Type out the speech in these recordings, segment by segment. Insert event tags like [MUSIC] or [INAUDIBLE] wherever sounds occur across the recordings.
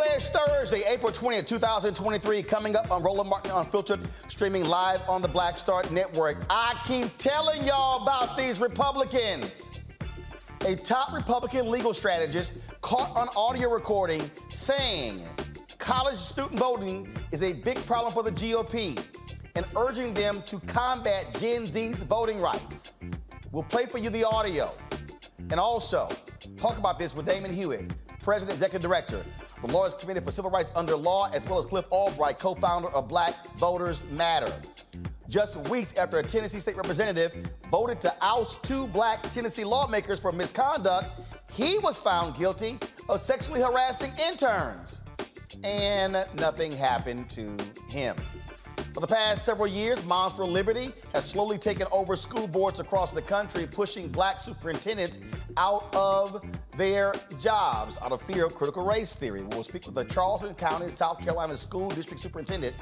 It's Thursday, April 20th, 2023, coming up on Roland Martin Unfiltered, streaming live on the Black Star Network. I keep telling y'all about these Republicans. A top Republican legal strategist caught on audio recording saying college student voting is a big problem for the GOP and urging them to combat Gen Z's voting rights. We'll play for you the audio. And also, talk about this with Damon Hewitt, President Executive Director the Lawyers Committee for Civil Rights Under Law, as well as Cliff Albright, co founder of Black Voters Matter. Just weeks after a Tennessee state representative voted to oust two black Tennessee lawmakers for misconduct, he was found guilty of sexually harassing interns. And nothing happened to him. For the past several years, Moms for Liberty has slowly taken over school boards across the country, pushing black superintendents out of their jobs out of fear of critical race theory. We'll speak with the Charleston County, South Carolina School District Superintendent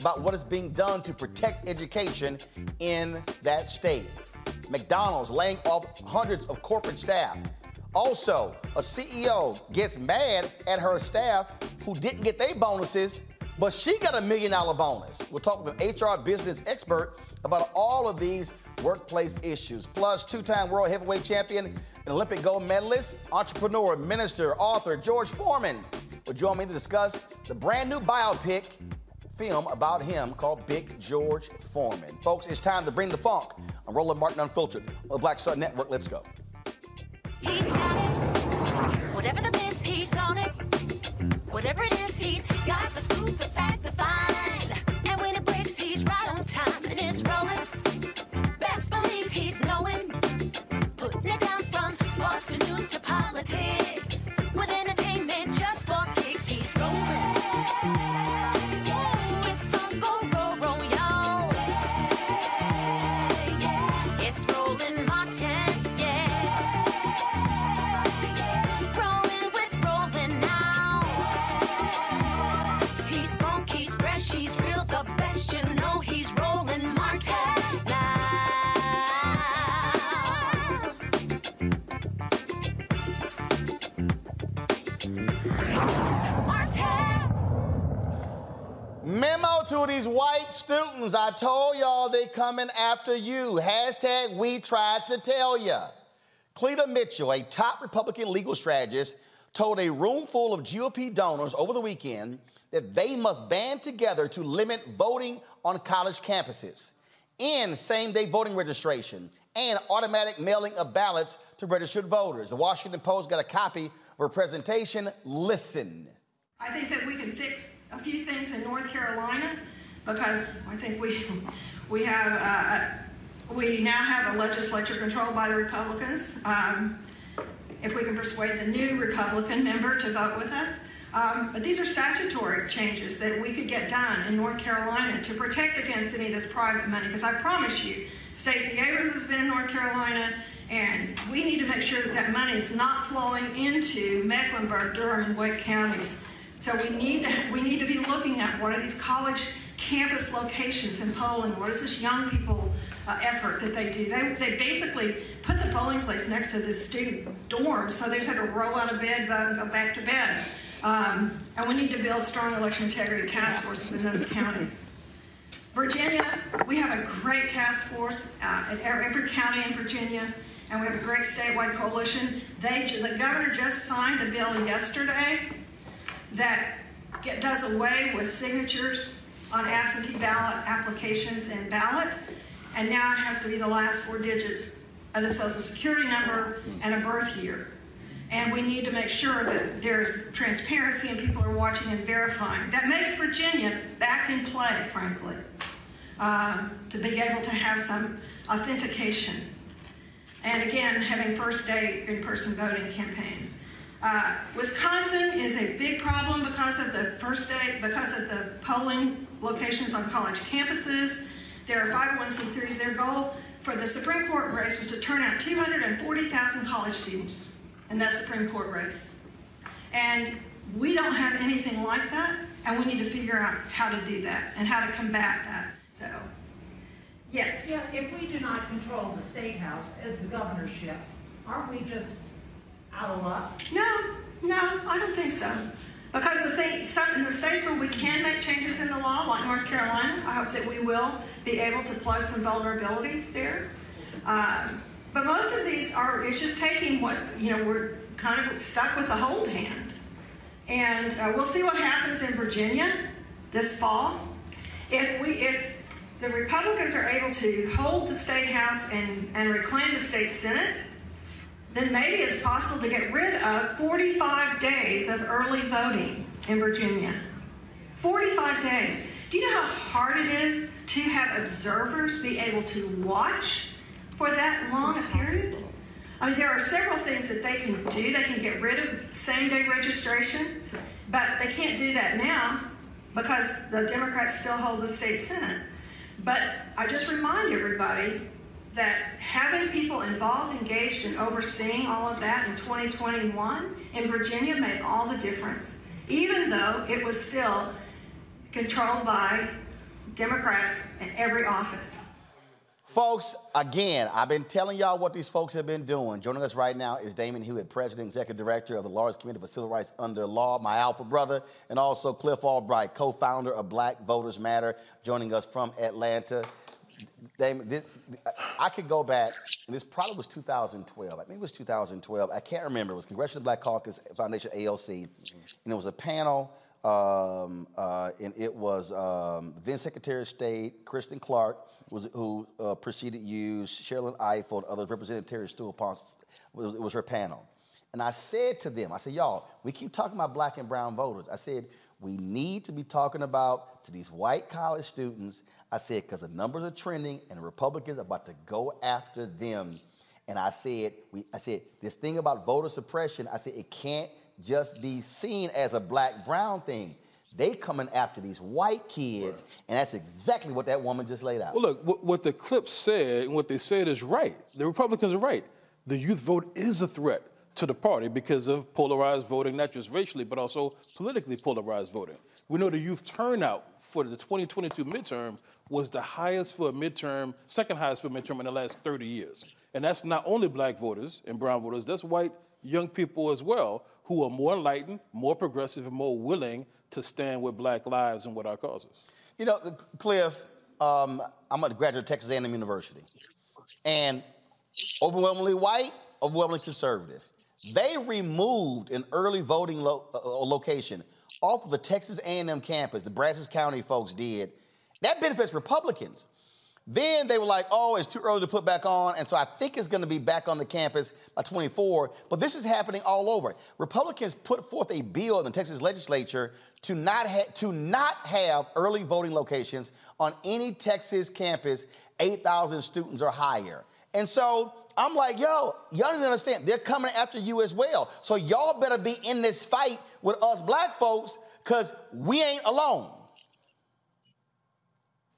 about what is being done to protect education in that state. McDonald's laying off hundreds of corporate staff. Also, a CEO gets mad at her staff who didn't get their bonuses but she got a million dollar bonus. We'll talk with an HR business expert about all of these workplace issues. Plus, two time world heavyweight champion and Olympic gold medalist, entrepreneur, minister, author George Foreman will join me to discuss the brand new biopic film about him called Big George Foreman. Folks, it's time to bring the funk. I'm Roland Martin Unfiltered on the Black Star Network. Let's go. He's got it. Whatever the he's on it. Whatever it is, the scoop, the fact, the fine. And when it breaks, he's right on time and it's rolling. Best believe he's knowing. Putting it down from sports to news to politics. To these white students. I told y'all they coming after you. Hashtag we tried to tell ya. Cleta Mitchell, a top Republican legal strategist, told a room full of GOP donors over the weekend that they must band together to limit voting on college campuses, end same day voting registration, and automatic mailing of ballots to registered voters. The Washington Post got a copy of her presentation. Listen. I think that we can fix a few things in North Carolina because I think we we have uh, we now have a legislature controlled by the Republicans. Um, if we can persuade the new Republican member to vote with us. Um, but these are statutory changes that we could get done in North Carolina to protect against any of this private money. Because I promise you, Stacey Abrams has been in North Carolina, And we need to make sure that that money is not flowing into Mecklenburg, Durham, and Wake counties. So we need to, we need to be looking at what are these college campus locations in Poland? What is this young people uh, effort that they do? They, they basically put the polling place next to the student dorm, so they just had to roll out of bed, and go back to bed. Um, and we need to build strong election integrity task forces in those counties. Virginia, we have a great task force uh, in every county in Virginia, and we have a great statewide coalition. They, the governor just signed a bill yesterday that get, does away with signatures on absentee ballot applications and ballots, and now it has to be the last four digits of the social security number and a birth year. And we need to make sure that there's transparency and people are watching and verifying. That makes Virginia back in play, frankly, um, to be able to have some authentication. And again, having first day in person voting campaigns. Uh, Wisconsin is a big problem because of the first day, because of the polling locations on college campuses. There are 501c3s. Their goal for the Supreme Court race was to turn out 240,000 college students in that Supreme Court race. And we don't have anything like that, and we need to figure out how to do that and how to combat that. So, yes. Yeah, if we do not control the state house as the governorship, aren't we just No, no, I don't think so. Because the thing, some in the states where we can make changes in the law, like North Carolina, I hope that we will be able to plug some vulnerabilities there. Um, but most of these are, it's just taking what, you know, we're kind of stuck with the hold hand. And uh, we'll see what happens in Virginia this fall. If we, if the Republicans are able to hold the state house and, and reclaim the state senate, then maybe it's possible to get rid of 45 days of early voting in Virginia. 45 days. Do you know how hard it is to have observers be able to watch for that long period? I mean, there are several things that they can do. They can get rid of same day registration, but they can't do that now because the Democrats still hold the state Senate. But I just remind everybody that having people involved, engaged, and overseeing all of that in 2021 in Virginia made all the difference, even though it was still controlled by Democrats in every office. Folks, again, I've been telling y'all what these folks have been doing. Joining us right now is Damon Hewitt, President and Executive Director of the Lawyers Committee for Civil Rights Under Law, my alpha brother, and also Cliff Albright, co founder of Black Voters Matter, joining us from Atlanta. Damon, this, I could go back, and this probably was 2012. I think it was 2012. I can't remember. It was Congressional Black Caucus Foundation, ALC, and it was a panel, um, uh, and it was um, then Secretary of State Kristen Clarke, was, who uh, preceded you, Sherrilyn Ifill, others, Representative Terry Stewart-Ponce. It it was her panel. And I said to them, I said, y'all, we keep talking about black and brown voters. I said, we need to be talking about to these white college students. I said, because the numbers are trending and the Republicans are about to go after them. And I said, we, I said, this thing about voter suppression, I said, it can't just be seen as a black brown thing. They coming after these white kids, and that's exactly what that woman just laid out. Well, look, what, what the clip said and what they said is right. The Republicans are right. The youth vote is a threat to the party because of polarized voting, not just racially, but also politically polarized voting. We know the youth turnout for the 2022 midterm was the highest for a midterm, second highest for a midterm in the last 30 years. And that's not only black voters and brown voters, that's white young people as well who are more enlightened, more progressive, and more willing to stand with black lives and with our causes. You know, Cliff, um, I'm a graduate of Texas A&M University, and overwhelmingly white, overwhelmingly conservative. They removed an early voting lo- uh, location off of the Texas A&M campus. The Brazos County folks did. That benefits Republicans. Then they were like, oh, it's too early to put back on. And so I think it's going to be back on the campus by 24. But this is happening all over. Republicans put forth a bill in the Texas legislature to not, ha- to not have early voting locations on any Texas campus 8,000 students or higher. And so I'm like, yo, y'all to understand, they're coming after you as well. So y'all better be in this fight with us black folks because we ain't alone.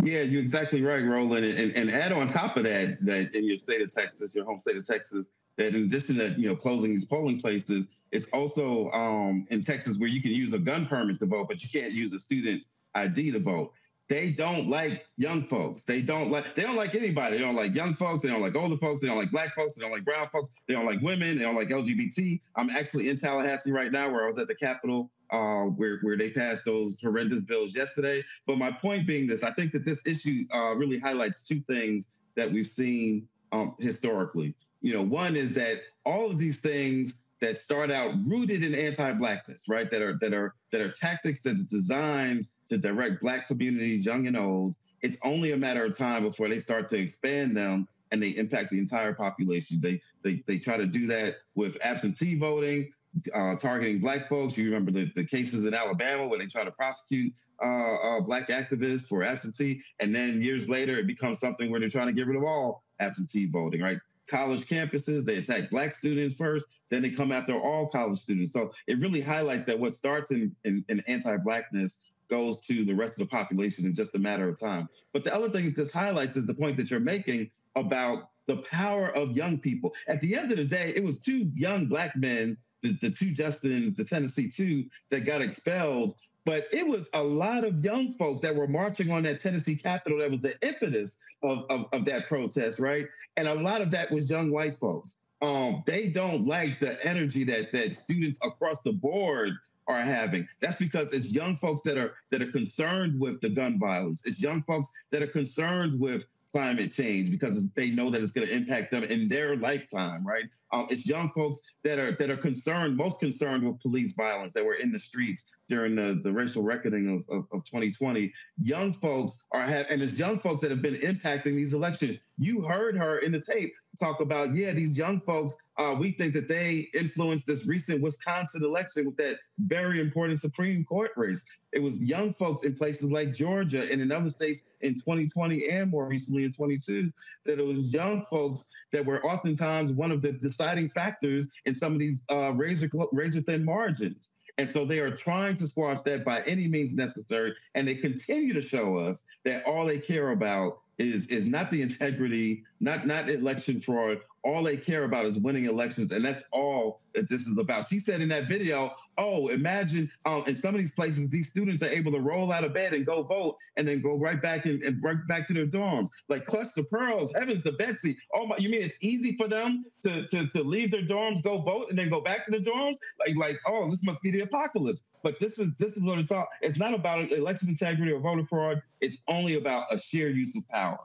Yeah, you're exactly right, Roland. And, and add on top of that, that in your state of Texas, your home state of Texas, that in addition to you know closing these polling places, it's also um, in Texas where you can use a gun permit to vote, but you can't use a student ID to vote. They don't like young folks. They don't like they don't like anybody. They don't like young folks. They don't like older folks. They don't like black folks. They don't like brown folks. They don't like women. They don't like LGBT. I'm actually in Tallahassee right now, where I was at the Capitol uh, where where they passed those horrendous bills yesterday. But my point being this, I think that this issue uh, really highlights two things that we've seen um, historically. You know, one is that all of these things that start out rooted in anti-blackness, right? That are that are that are tactics that are designed to direct black communities, young and old. It's only a matter of time before they start to expand them and they impact the entire population. They they they try to do that with absentee voting, uh, targeting black folks. You remember the, the cases in Alabama where they try to prosecute uh, uh, black activists for absentee, and then years later it becomes something where they're trying to get rid of all absentee voting, right? College campuses, they attack black students first, then they come after all college students. So it really highlights that what starts in, in, in anti-blackness goes to the rest of the population in just a matter of time. But the other thing this highlights is the point that you're making about the power of young people. At the end of the day, it was two young black men the, the two Justins, the Tennessee two, that got expelled. But it was a lot of young folks that were marching on that Tennessee Capitol that was the impetus of, of, of that protest, right? And a lot of that was young white folks. Um, they don't like the energy that that students across the board are having. That's because it's young folks that are that are concerned with the gun violence. It's young folks that are concerned with climate change because they know that it's going to impact them in their lifetime, right? Um, it's young folks that are that are concerned, most concerned with police violence that were in the streets during the, the racial reckoning of, of, of 2020. Young folks are have, and it's young folks that have been impacting these elections. You heard her in the tape talk about, yeah, these young folks, uh, we think that they influenced this recent Wisconsin election with that very important Supreme Court race. It was young folks in places like Georgia and in other states in 2020 and more recently in 22 that it was young folks that were oftentimes one of the deciding factors in some of these uh, razor razor thin margins. And so they are trying to squash that by any means necessary. And they continue to show us that all they care about is is not the integrity, not not election fraud. All they care about is winning elections, and that's all that this is about. She said in that video, "Oh, imagine um, in some of these places, these students are able to roll out of bed and go vote, and then go right back in, and right back to their dorms. Like cluster pearls, heavens to Betsy. Oh my, you mean it's easy for them to to to leave their dorms, go vote, and then go back to the dorms? Like like oh, this must be the apocalypse. But this is this is what it's all. It's not about election integrity or voter fraud. It's only about a sheer use of power.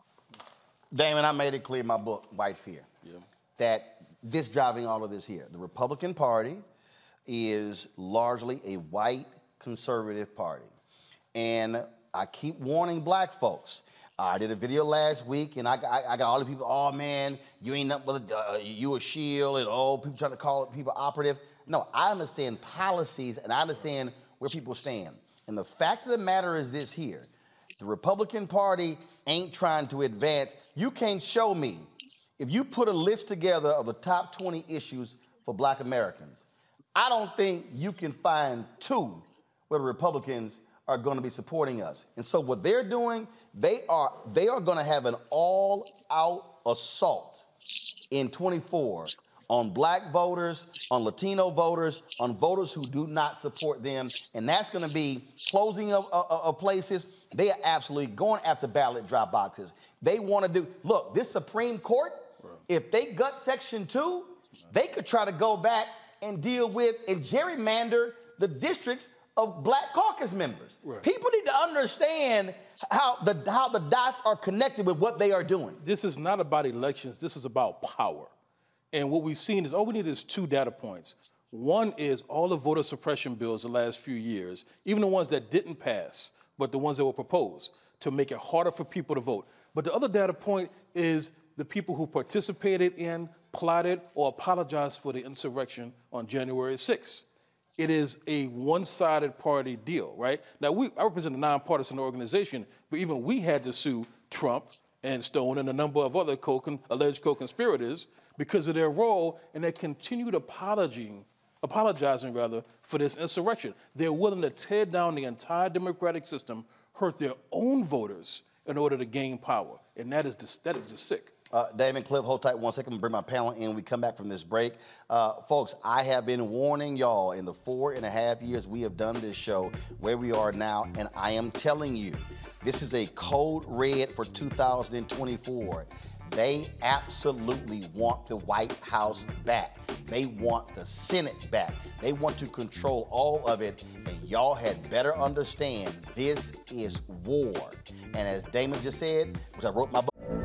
Damon, I made it clear in my book, White Fear, that this driving all of this here. The Republican Party is largely a white conservative party. And I keep warning black folks. I did a video last week, and I, I, I got all the people. Oh man, you ain't nothing but a, uh, you a shield, and oh, people trying to call people operative. No, I understand policies, and I understand where people stand. And the fact of the matter is this here: the Republican Party ain't trying to advance. You can't show me if you put a list together of the top 20 issues for Black Americans. I don't think you can find two where the Republicans are going to be supporting us. And so what they're doing, they are they are going to have an all-out assault in 24 on black voters, on Latino voters, on voters who do not support them. And that's going to be closing of, of, of, places. They are absolutely going after ballot drop boxes. They want to do, look, this Supreme Court, if they gut Section 2, they could try to go back and deal with and gerrymander the districts of black caucus members. Right. People need to understand how the, how the dots are connected with what they are doing. This is not about elections, this is about power. And what we've seen is all we need is two data points. One is all the voter suppression bills the last few years, even the ones that didn't pass, but the ones that were proposed to make it harder for people to vote. But the other data point is the people who participated in, plotted, or apologized for the insurrection on January 6th. It is a one-sided party deal, right? Now, we, I represent a nonpartisan organization, but even we had to sue Trump and Stone and a number of other co alleged co-conspirators because of their role in their continued apologizing, apologizing rather, for this insurrection. They're willing to tear down the entire democratic system, hurt their own voters, in order to gain power. And that is just, that is just sick. Uh, Damon Cliff, hold tight one second. I'm bring my panel in. We come back from this break. Uh, folks, I have been warning y'all in the four and a half years we have done this show where we are now, and I am telling you, this is a code red for 2024. They absolutely want the White House back. They want the Senate back. They want to control all of it. And y'all had better understand this is war. And as Damon just said, because I wrote my book.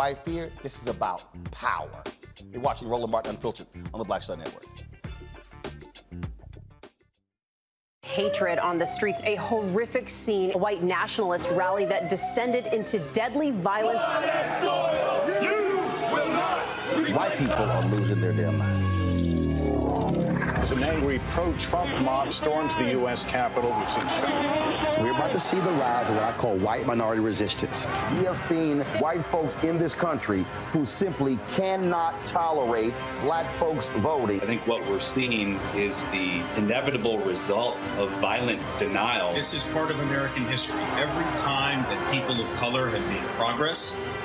White Fear, this is about power. You're watching Roland Martin Unfiltered on the Black Star Network. hatred on the streets, a horrific scene, a white nationalist rally that descended into deadly violence. White people are losing their damn minds. As an angry pro-Trump mob storms the U.S. Capitol, We've seen We're about to see the rise of what I call white minority resistance. We have seen white folks in this country who simply cannot tolerate black folks voting. I think what we're seeing is the inevitable result of violent denial. This is part of American history. Every time that people of color have made progress,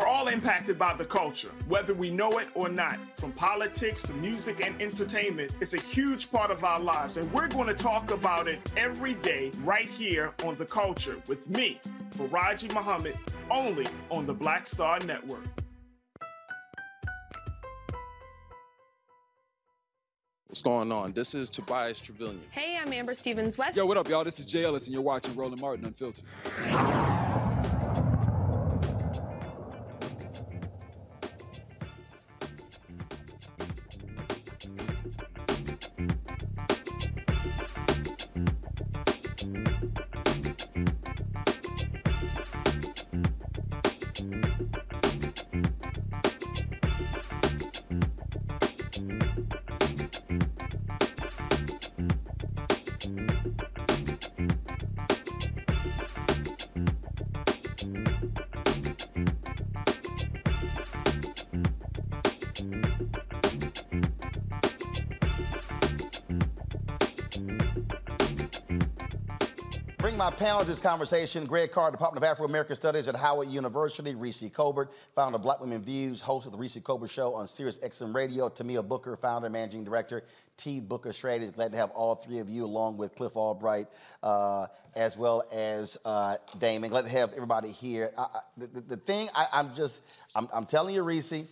We're all impacted by the culture, whether we know it or not. From politics to music and entertainment, it's a huge part of our lives, and we're going to talk about it every day right here on The Culture with me, Faraji Muhammad, only on the Black Star Network. What's going on? This is Tobias Truvillion. Hey, I'm Amber Stevens West. Yo, what up, y'all? This is Jay Ellis, and you're watching Roland Martin Unfiltered. Panel to this conversation. Greg Carr, Department of Afro-American Studies at Howard University. Reecie Colbert, founder of Black Women Views, host of the Reecie Colbert Show on Sirius XM Radio. Tamia Booker, founder and managing director, T. Booker Strategies. Glad to have all three of you along with Cliff Albright, uh, as well as uh, Damon. Glad to have everybody here. I, I, the, the, thing I, am just, I'm, I'm, telling you, Reecie,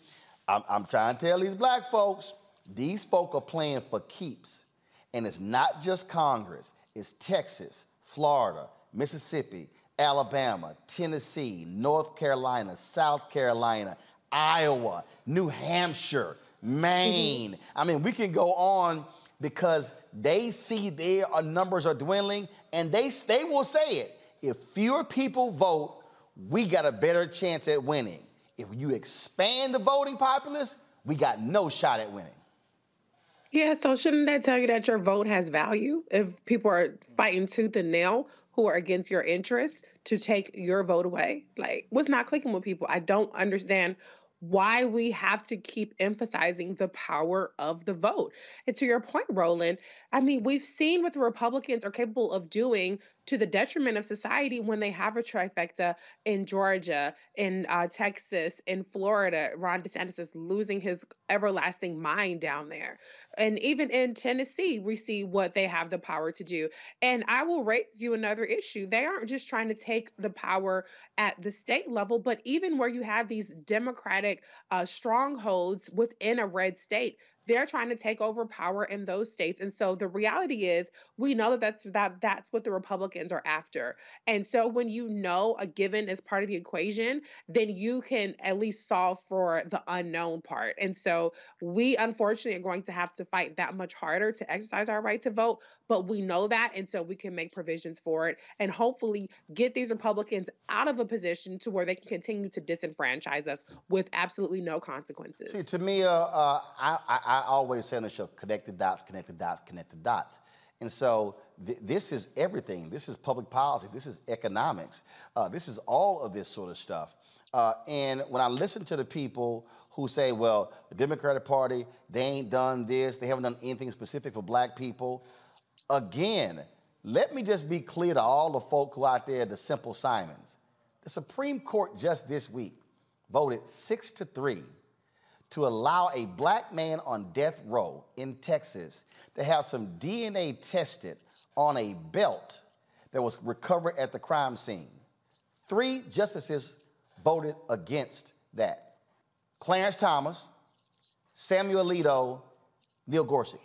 I'm, I'm trying to tell these black folks, these folk are playing for keeps. And it's not just Congress, it's Texas, Florida, Mississippi, Alabama, Tennessee, North Carolina, South Carolina, Iowa, New Hampshire, Maine. I mean, we can go on because they see their uh, numbers are dwindling and they, they will say it. If fewer people vote, we got a better chance at winning. If you expand the voting populace, we got no shot at winning. Yeah, so shouldn't that tell you that your vote has value? If people are fighting tooth and nail who are against your interests to take your vote away? Like, what's not clicking with people? I don't understand why we have to keep emphasizing the power of the vote. And to your point, Roland, I mean, we've seen what the Republicans are capable of doing to the detriment of society when they have a trifecta in Georgia, in uh, Texas, in Florida. Ron DeSantis is losing his everlasting mind down there. And even in Tennessee, we see what they have the power to do. And I will raise you another issue. They aren't just trying to take the power at the state level, but even where you have these Democratic uh, strongholds within a red state, they're trying to take over power in those states and so the reality is we know that that's that that's what the republicans are after and so when you know a given is part of the equation then you can at least solve for the unknown part and so we unfortunately are going to have to fight that much harder to exercise our right to vote but we know that and so we can make provisions for it and hopefully get these republicans out of a position to where they can continue to disenfranchise us with absolutely no consequences. See to me uh, uh, I, I, I always say on the show connect the dots connect the dots connect the dots. And so th- this is everything. This is public policy. This is economics. Uh, this is all of this sort of stuff. Uh, and when I listen to the people who say, well, the Democratic Party, they ain't done this, they haven't done anything specific for black people, Again, let me just be clear to all the folk who out there, the simple Simons. The Supreme Court just this week voted six to three to allow a black man on death row in Texas to have some DNA tested on a belt that was recovered at the crime scene. Three justices voted against that Clarence Thomas, Samuel Alito, Neil Gorsuch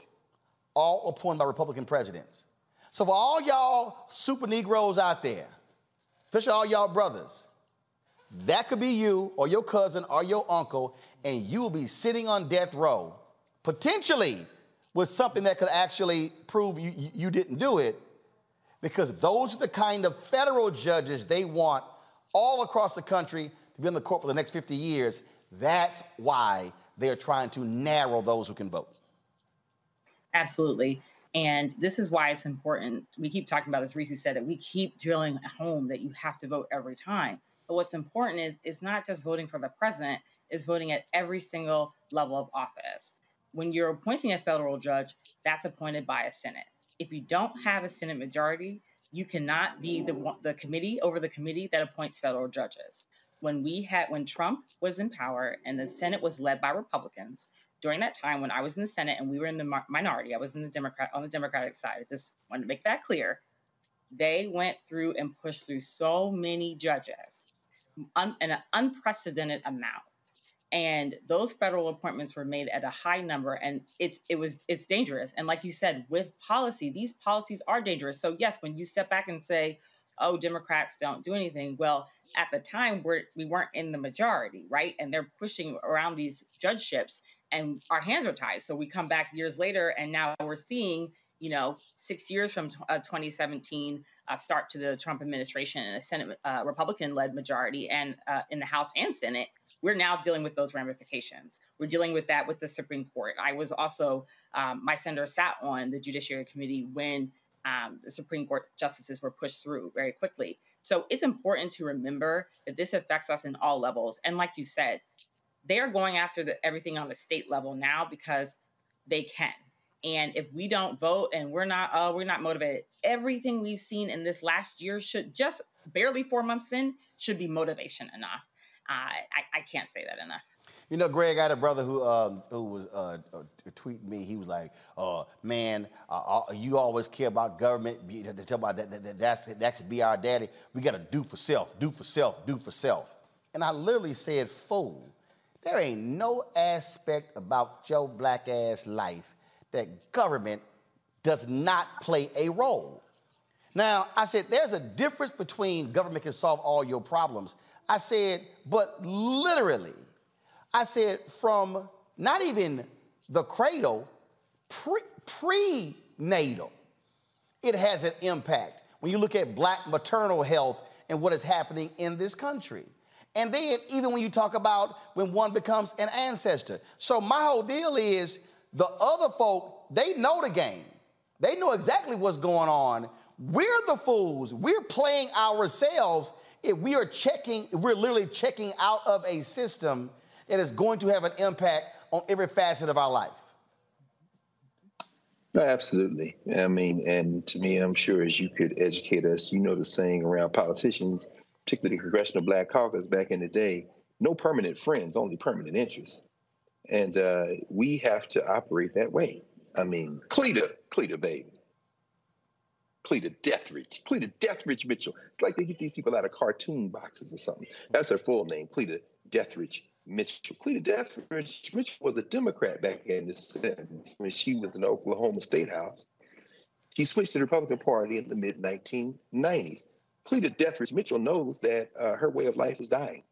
all appointed by Republican presidents. So for all y'all super Negroes out there, especially all y'all brothers, that could be you or your cousin or your uncle, and you will be sitting on death row, potentially with something that could actually prove you, you didn't do it, because those are the kind of federal judges they want all across the country to be on the court for the next 50 years. That's why they are trying to narrow those who can vote. Absolutely. And this is why it's important. We keep talking about this. Reecie said it. We keep drilling home that you have to vote every time. But what's important is it's not just voting for the president, it's voting at every single level of office. When you're appointing a federal judge, that's appointed by a Senate. If you don't have a Senate majority, you cannot be the the committee over the committee that appoints federal judges. When we had when Trump was in power and the Senate was led by Republicans, during that time when I was in the Senate and we were in the minority, I was in the Democrat on the Democratic side. I just wanted to make that clear. They went through and pushed through so many judges, un, an unprecedented amount, and those federal appointments were made at a high number, and it's it was it's dangerous. And like you said, with policy, these policies are dangerous. So yes, when you step back and say, "Oh, Democrats don't do anything," well, at the time we're, we weren't in the majority, right? And they're pushing around these judgeships and our hands are tied. So we come back years later, and now we're seeing, you know, six years from t- uh, 2017, uh, start to the Trump administration and a Senate uh, Republican-led majority, and uh, in the House and Senate, we're now dealing with those ramifications. We're dealing with that with the Supreme Court. I was also um, my senator sat on the Judiciary Committee when. Um, the Supreme Court justices were pushed through very quickly. So it's important to remember that this affects us in all levels. And like you said, they are going after the, everything on the state level now because they can. And if we don't vote and we're not, oh, we're not motivated, everything we've seen in this last year should just barely four months in should be motivation enough. Uh, I, I can't say that enough. You know, Greg, I had a brother who um, who was uh, uh, tweeting me. He was like, uh, "Man, uh, uh, you always care about government. Know, Talk about that, that, that. That's that should be our daddy. We got to do for self, do for self, do for self." And I literally said, "Fool, there ain't no aspect about your black ass life that government does not play a role." Now, I said, there's a difference between government can solve all your problems. I said, but literally, I said, from not even the cradle, pre, prenatal, it has an impact. When you look at black maternal health and what is happening in this country. And then, even when you talk about when one becomes an ancestor. So, my whole deal is the other folk, they know the game, they know exactly what's going on. We're the fools. We're playing ourselves if we are checking, if we're literally checking out of a system that is going to have an impact on every facet of our life. Absolutely. I mean, and to me, I'm sure as you could educate us, you know the saying around politicians, particularly the Congressional Black Caucus back in the day, no permanent friends, only permanent interests. And uh, we have to operate that way. I mean, Cleta, Cleta, baby. Cleta Deatherage. Cleta Deatherage Mitchell. It's like they get these people out of cartoon boxes or something. That's her full name, Cleta Deatherage Mitchell. Cleta Deatherage Mitchell was a Democrat back in the 70s when she was in the Oklahoma State House. She switched to the Republican Party in the mid 1990s. Cleta Deatherage Mitchell knows that uh, her way of life is dying.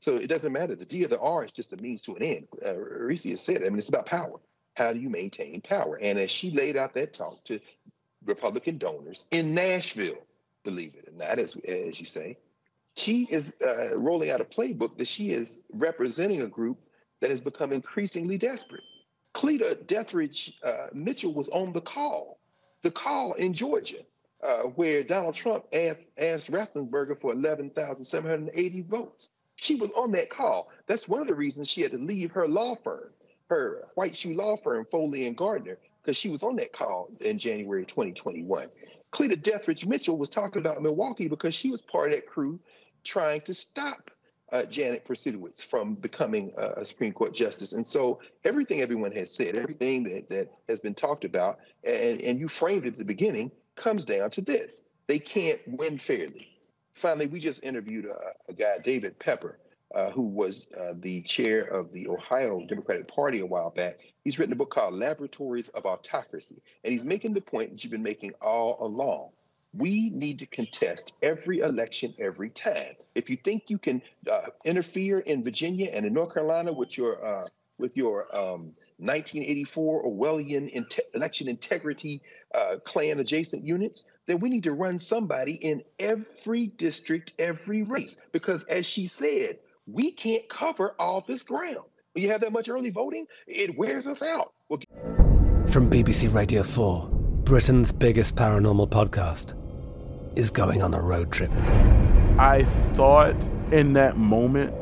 So it doesn't matter. The D or the R is just a means to an end. Uh, has said it. I mean, it's about power. How do you maintain power? And as she laid out that talk to Republican donors in Nashville, believe it or not, as, as you say. She is uh, rolling out a playbook that she is representing a group that has become increasingly desperate. Cleta Deatherage uh, Mitchell was on the call, the call in Georgia, uh, where Donald Trump asked, asked Raffensperger for 11,780 votes. She was on that call. That's one of the reasons she had to leave her law firm, her white shoe law firm, Foley and Lardner, because she was on that call in January 2021. Cleta Deatherage Mitchell was talking about Milwaukee because she was part of that crew trying to stop uh, Janet Protasiewicz from becoming a Supreme Court justice. And so everything everyone has said, everything that, that has been talked about, and, and you framed it at the beginning, comes down to this. They can't win fairly. Finally, we just interviewed a, a guy, David Pepper, uh, who was uh, the chair of the Ohio Democratic Party a while back. He's written a book called Laboratories of Autocracy, and he's making the point that you've been making all along. We need to contest every election every time. If you think you can uh, interfere in Virginia and in North Carolina with your uh, with your um, 1984 Orwellian inte- election integrity uh, adjacent units, then we need to run somebody in every district, every race. Because as she said, we can't cover all this ground. When you have that much early voting, it wears us out. We'll... From BBC Radio 4, Britain's biggest paranormal podcast is going on a road trip. I thought in that moment,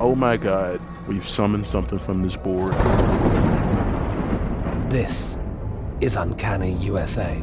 oh my God, we've summoned something from this board. This is Uncanny USA.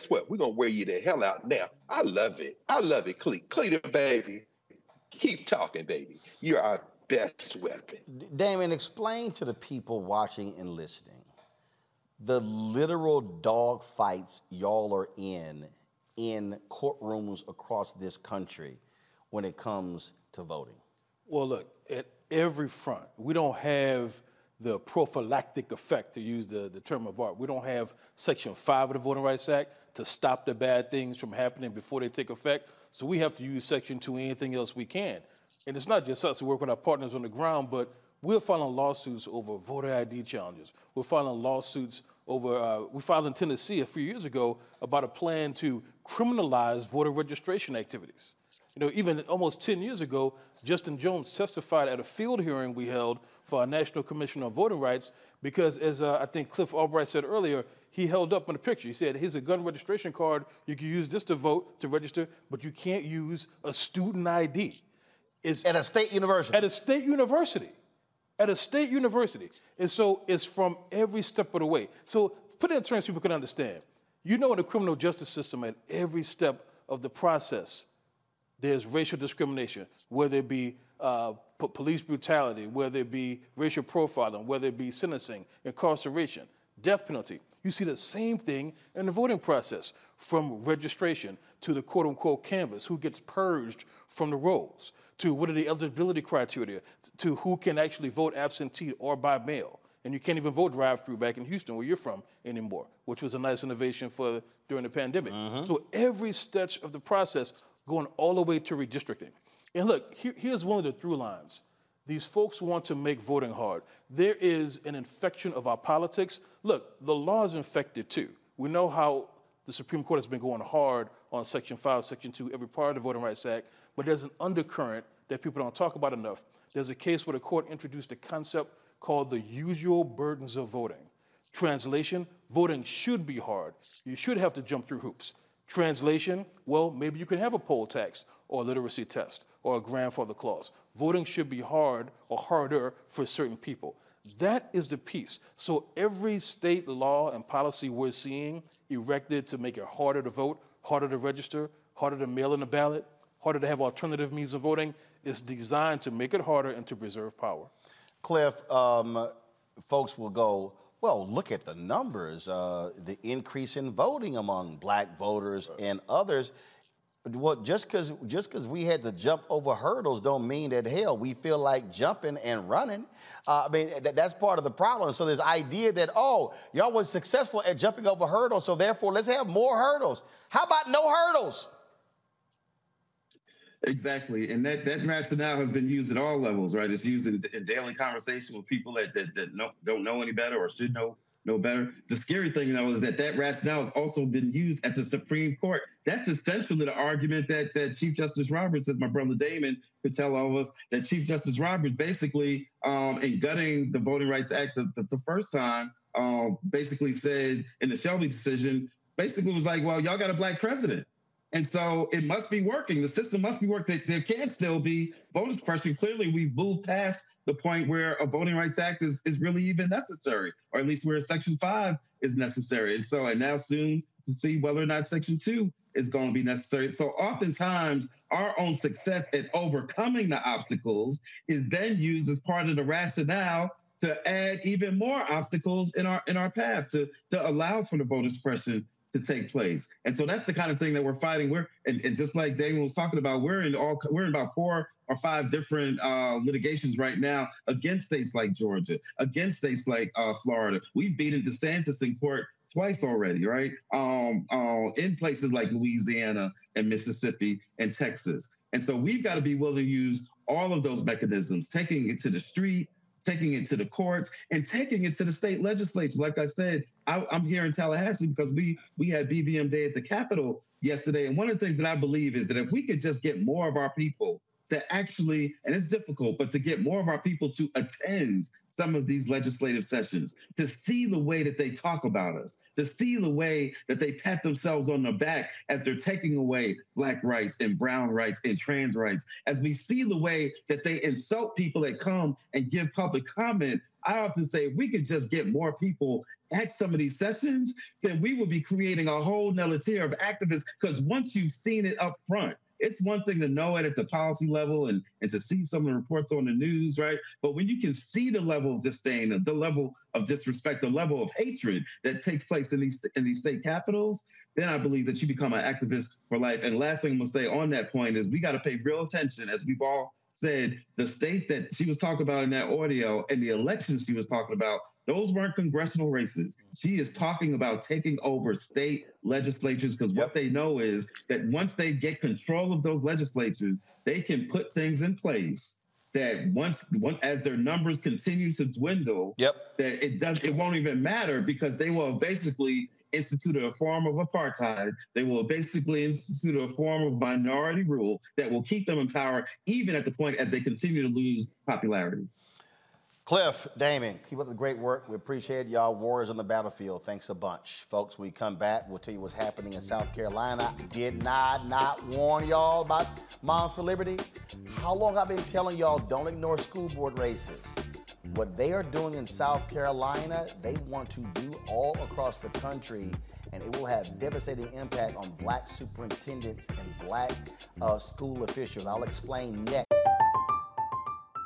Guess what? We're gonna wear you the hell out now. I love it. I love it, Cleet. Cleet, baby. Keep talking, baby. You're our best weapon. Damon, explain to the people watching and listening the literal dog fights y'all are in in courtrooms across this country when it comes to voting. Well, look, at every front, we don't have the prophylactic effect, to use the, the term of art. We don't have Section 5 of the Voting Rights Act to stop the bad things from happening before they take effect. So we have to use Section 2 and anything else we can. And it's not just us, we work with our partners on the ground, but we're filing lawsuits over voter ID challenges. We're filing lawsuits over, uh, we filed in Tennessee a few years ago about a plan to criminalize voter registration activities. You know, even almost 10 years ago, Justin Jones testified at a field hearing we held for our National Commission on Voting Rights because, as uh, I think Cliff Albright said earlier, he held up in a picture. He said, Here's a gun registration card. You can use this to vote, to register, but you can't use a student ID. It's at a state university. At a state university. At a state university. And so it's from every step of the way. So put it in terms people can understand. You know, in the criminal justice system, at every step of the process, there's racial discrimination, whether it be uh, p- police brutality, whether it be racial profiling, whether it be sentencing, incarceration, death penalty. You see the same thing in the voting process, from registration to the quote unquote canvas, who gets purged from the rolls, to what are the eligibility criteria, to who can actually vote absentee or by mail. And you can't even vote drive through back in Houston, where you're from, anymore, which was a nice innovation for during the pandemic. Mm-hmm. So every step of the process going all the way to redistricting. And look, here, here's one of the through lines. These folks want to make voting hard. There is an infection of our politics. Look, the law is infected too. We know how the Supreme Court has been going hard on Section 5, Section 2, every part of the Voting Rights Act, but there's an undercurrent that people don't talk about enough. There's a case where the court introduced a concept called the usual burdens of voting. Translation voting should be hard. You should have to jump through hoops. Translation well, maybe you can have a poll tax or a literacy test or a grandfather clause. Voting should be hard or harder for certain people. That is the piece. So every state law and policy we're seeing erected to make it harder to vote, harder to register, harder to mail in a ballot, harder to have alternative means of voting is designed to make it harder and to preserve power. Cliff, um, folks will go, well, look at the numbers, uh, the increase in voting among black voters and others. Well, just because just because we had to jump over hurdles don't mean that hell we feel like jumping and running. Uh, I mean th- that's part of the problem. So this idea that oh y'all was successful at jumping over hurdles, so therefore let's have more hurdles. How about no hurdles? Exactly, and that that rationale has been used at all levels, right? It's used in, in daily conversation with people that that, that don't know any better or should know know better. The scary thing, though, is that that rationale has also been used at the Supreme Court. That's essentially the argument that that Chief Justice Roberts, as my brother Damon could tell all of us, that Chief Justice Roberts basically, um, in gutting the Voting Rights Act the, the, the first time, um, basically said in the Shelby decision, basically was like, well, y'all got a black president. And so it must be working. The system must be working. There can still be voter suppression. Clearly, we've moved past the point where a Voting Rights Act is, is really even necessary, or at least where Section 5 is necessary. And so, and now soon to see whether or not Section 2 is going to be necessary. So, oftentimes, our own success at overcoming the obstacles is then used as part of the rationale to add even more obstacles in our in our path to to allow for the voter suppression to take place. And so that's the kind of thing that we're fighting. We're and, and just like Damon was talking about, we're in all we're in about four or five different uh, litigations right now against states like Georgia, against states like uh, Florida. We've beaten DeSantis in court twice already, right? Um, uh, in places like Louisiana and Mississippi and Texas. And so we've got to be willing to use all of those mechanisms, taking it to the street, taking it to the courts, and taking it to the state legislature. Like I said, I, am here in Tallahassee because we we had BVM Day at the Capitol yesterday, and one of the things that I believe is that if we could just get more of our people to actually, and it's difficult, but to get more of our people to attend some of these legislative sessions, to see the way that they talk about us, to see the way that they pat themselves on the back as they're taking away Black rights and Brown rights and trans rights, as we see the way that they insult people that come and give public comment. I often say if we could just get more people at some of these sessions, then we would be creating a whole nother tier of activists. Because once you've seen it up front, it's one thing to know it at the policy level and, and to see some of the reports on the news, right? But when you can see the level of disdain, the level of disrespect, the level of hatred that takes place in these in these state capitals, then I believe that you become an activist for life. And last thing I'm gonna say on that point is we got to pay real attention, as we've all said, the states that she was talking about in that audio and the elections she was talking about those weren't congressional races. She is talking about taking over state legislatures because yep. what they know is that once they get control of those legislatures, they can put things in place that once, once as their numbers continue to dwindle, yep. that it does it won't even matter because they will basically institute a form of apartheid. They will basically institute a form of minority rule that will keep them in power even at the point as they continue to lose popularity. Cliff, Damon, keep up the great work. We appreciate y'all warriors on the battlefield. Thanks a bunch. Folks, we come back, we'll tell you what's happening in South Carolina. Did not not warn y'all about Moms for Liberty? How long I've been telling y'all don't ignore school board races. What they are doing in South Carolina, they want to do all across the country and it will have devastating impact on black superintendents and black uh, school officials. I'll explain next.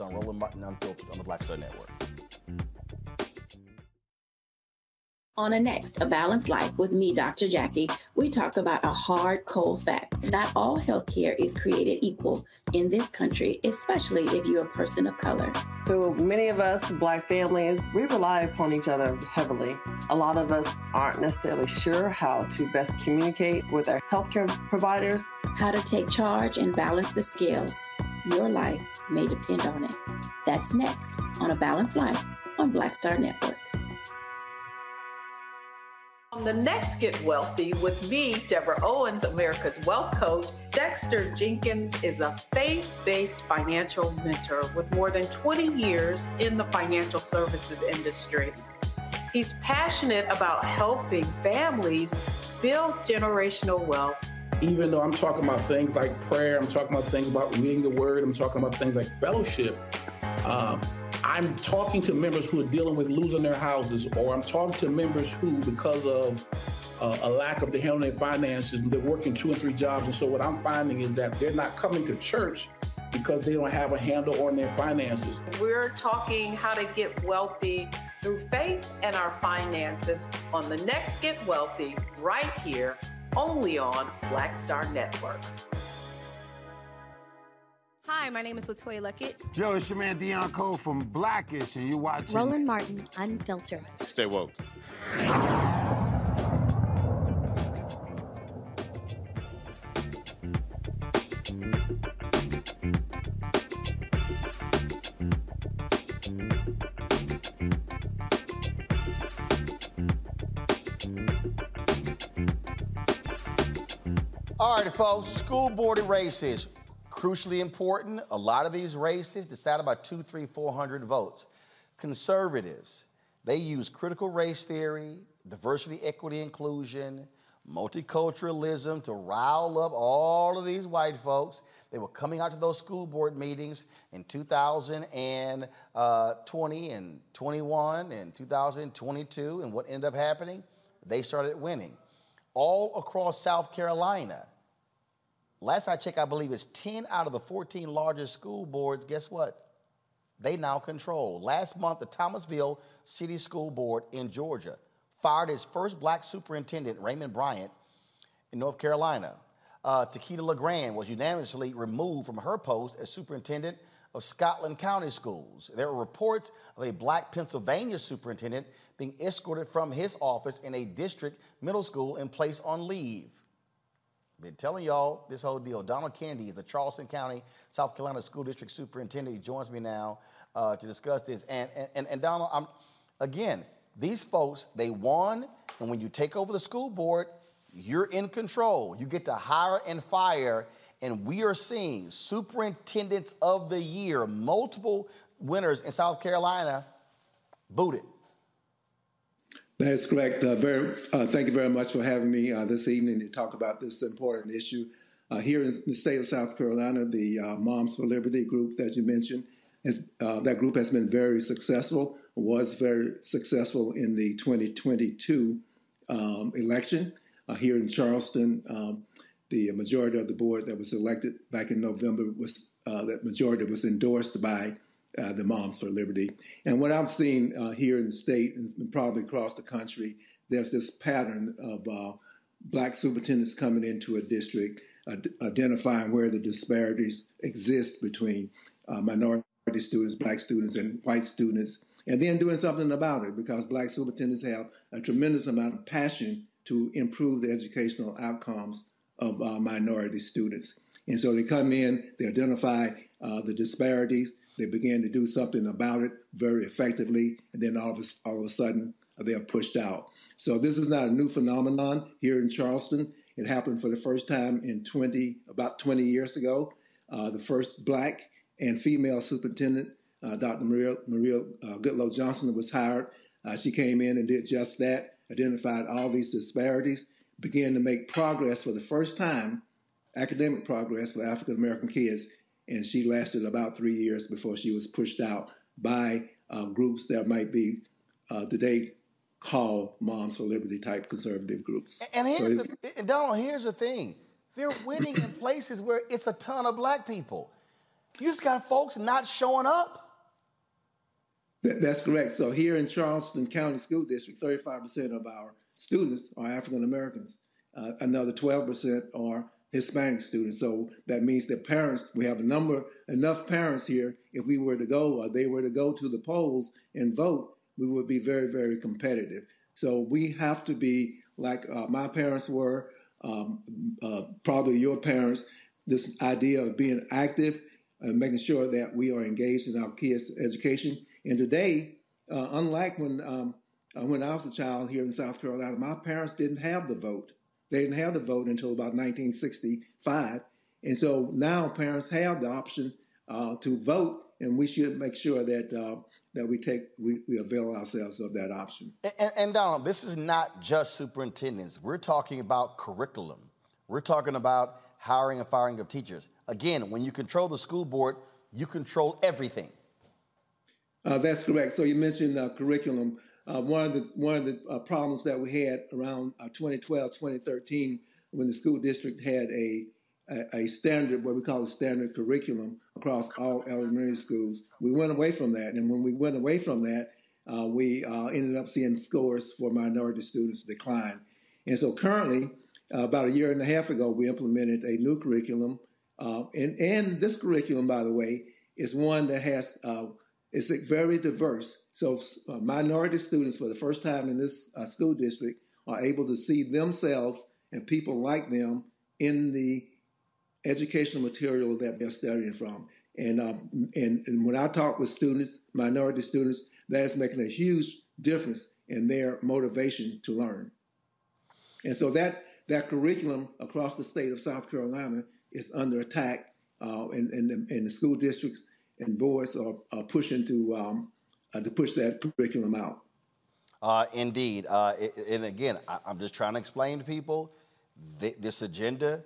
On Roland Martin Unfiltered on the Black Star Network. On a next, A Balanced Life with me, Dr. Jackie, we talk about a hard, cold fact. Not all healthcare is created equal in this country, especially if you're a person of color. So many of us, Black families, we rely upon each other heavily. A lot of us aren't necessarily sure how to best communicate with our healthcare providers, how to take charge and balance the scales. Your life may depend on it. That's next on A Balanced Life on Black Star Network. On the next Get Wealthy with me, Deborah Owens, America's Wealth Coach. Dexter Jenkins is a faith based financial mentor with more than 20 years in the financial services industry. He's passionate about helping families build generational wealth. Even though I'm talking about things like prayer, I'm talking about things about reading the word, I'm talking about things like fellowship. Um, I'm talking to members who are dealing with losing their houses, or I'm talking to members who, because of uh, a lack of the handling their finances, they're working two and three jobs. And so what I'm finding is that they're not coming to church because they don't have a handle on their finances. We're talking how to get wealthy through faith and our finances on the next Get Wealthy right here, only on Black Star Network. Hi, my name is LeToya Luckett. Yo, it's your man Deon Cole from Blackish, and you're watching Roland Martin, Unfiltered. Stay woke. All right, folks, school board races, crucially important. A lot of these races decided by two, three, four hundred votes. Conservatives, they use critical race theory, diversity, equity, inclusion, multiculturalism to rile up all of these white folks. They were coming out to those school board meetings in 2020 uh, and 21 and 2022, and what ended up happening? They started winning all across South Carolina. Last I checked, I believe it's 10 out of the 14 largest school boards. Guess what? They now control. Last month, the Thomasville City School Board in Georgia fired its first black superintendent, Raymond Bryant, in North Carolina. Uh, Takeda LeGrand was unanimously removed from her post as superintendent of Scotland County Schools. There were reports of a black Pennsylvania superintendent being escorted from his office in a district middle school and placed on leave. Been telling y'all this whole deal. Donald Kennedy is the Charleston County, South Carolina School District Superintendent. He joins me now uh, to discuss this. And, and, and Donald, I'm, again, these folks, they won, and when you take over the school board, you're in control. You get to hire and fire and we are seeing superintendents of the year, multiple winners in South Carolina, booted. That is correct. Uh, very, uh, thank you very much for having me uh, this evening to talk about this important issue. Uh, here in the state of South Carolina, the uh, Moms for Liberty group that you mentioned, uh, that group has been very successful, was very successful in the 2022 um, election. here in Charleston, um, the majority of the board that was elected back in November was that majority was endorsed by uh, the Moms for Liberty. And what I've seen uh, here in the state and probably across the country, there's this pattern of uh, black superintendents coming into a district, identifying where the disparities exist between uh, minority students, black students, and white students, and then doing something about it because black superintendents have a tremendous amount of passion to improve the educational outcomes of uh, minority students. And so they come in, they identify uh, the disparities, they began to do something about it very effectively, and then all of a, all of a sudden they are pushed out. So this is not a new phenomenon here in Charleston. It happened for the first time in 20, about 20 years ago. Uh, the first black and female superintendent, uh, Dr. Maria, Maria uh, Goodloe Johnson, was hired. Uh, she came in and did just that, identified all these disparities, began to make progress for the first time, academic progress for African American kids and she lasted about three years before she was pushed out by uh, groups that might be uh, today called Moms for Liberty type conservative groups. And here's so the, Donald, here's the thing: they're winning in places where it's a ton of black people. You just got folks not showing up. that's correct. So here in Charleston County School District, 35% of our students are African Americans. Uh, another 12% are Hispanic students. So that means that parents, we have a number, enough parents here. If we were to go, or they were to go to the polls and vote, we would be very, very competitive. So we have to be like uh, my parents were, um, uh, probably your parents, this idea of being active and making sure that we are engaged in our kids' education. And today, uh, unlike when um, uh, when I was a child here in South Carolina, my parents didn't have the vote. They didn't have the vote until about 1965. And so now parents have the option uh, to vote, and we should make sure that uh, that we take we, we avail ourselves of that option. And, and Donald, this is not just superintendents. We're talking about curriculum. We're talking about hiring and firing of teachers. Again, when you control the school board, you control everything. Uh, that's correct. So you mentioned uh, curriculum. Uh, one of the one of the uh, problems that we had around 2012, uh, 2013, when the school district had a, a, a standard, what we call a standard curriculum across all elementary schools, we went away from that. And when we went away from that, uh, we ended up seeing scores for minority students decline. And so currently, about a year and a half ago, we implemented a new curriculum. and, and this curriculum, by the way, is one that has it's very diverse. So uh, minority students, for the first time in this uh, school district, are able to see themselves and people like them in the educational material that they're studying from. And, um, and, and when I talk with students, minority students, that's making a huge difference in their motivation to learn. And so that, that curriculum across the state of South Carolina is under attack uh, in, in, the, in the school districts and boards are, are pushing to um, uh, to push that curriculum out. Uh, indeed, uh, and again, I, am just trying to explain to people th- this agenda.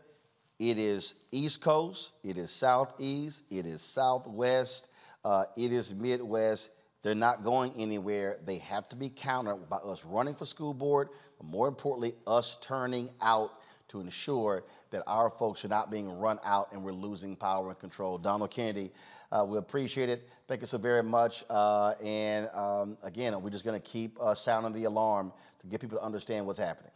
It is East Coast, it is Southeast, it is Southwest, uh, it is Midwest. They're not going anywhere. They have to be countered by us running for school board, but more importantly, us turning out to ensure that our folks are not being run out and we're losing power and control. Donald Kennedy, uh, we appreciate it. Thank you so very much. Uh, and um, again, we're just going to keep uh, sounding the alarm to get people to understand what's happening.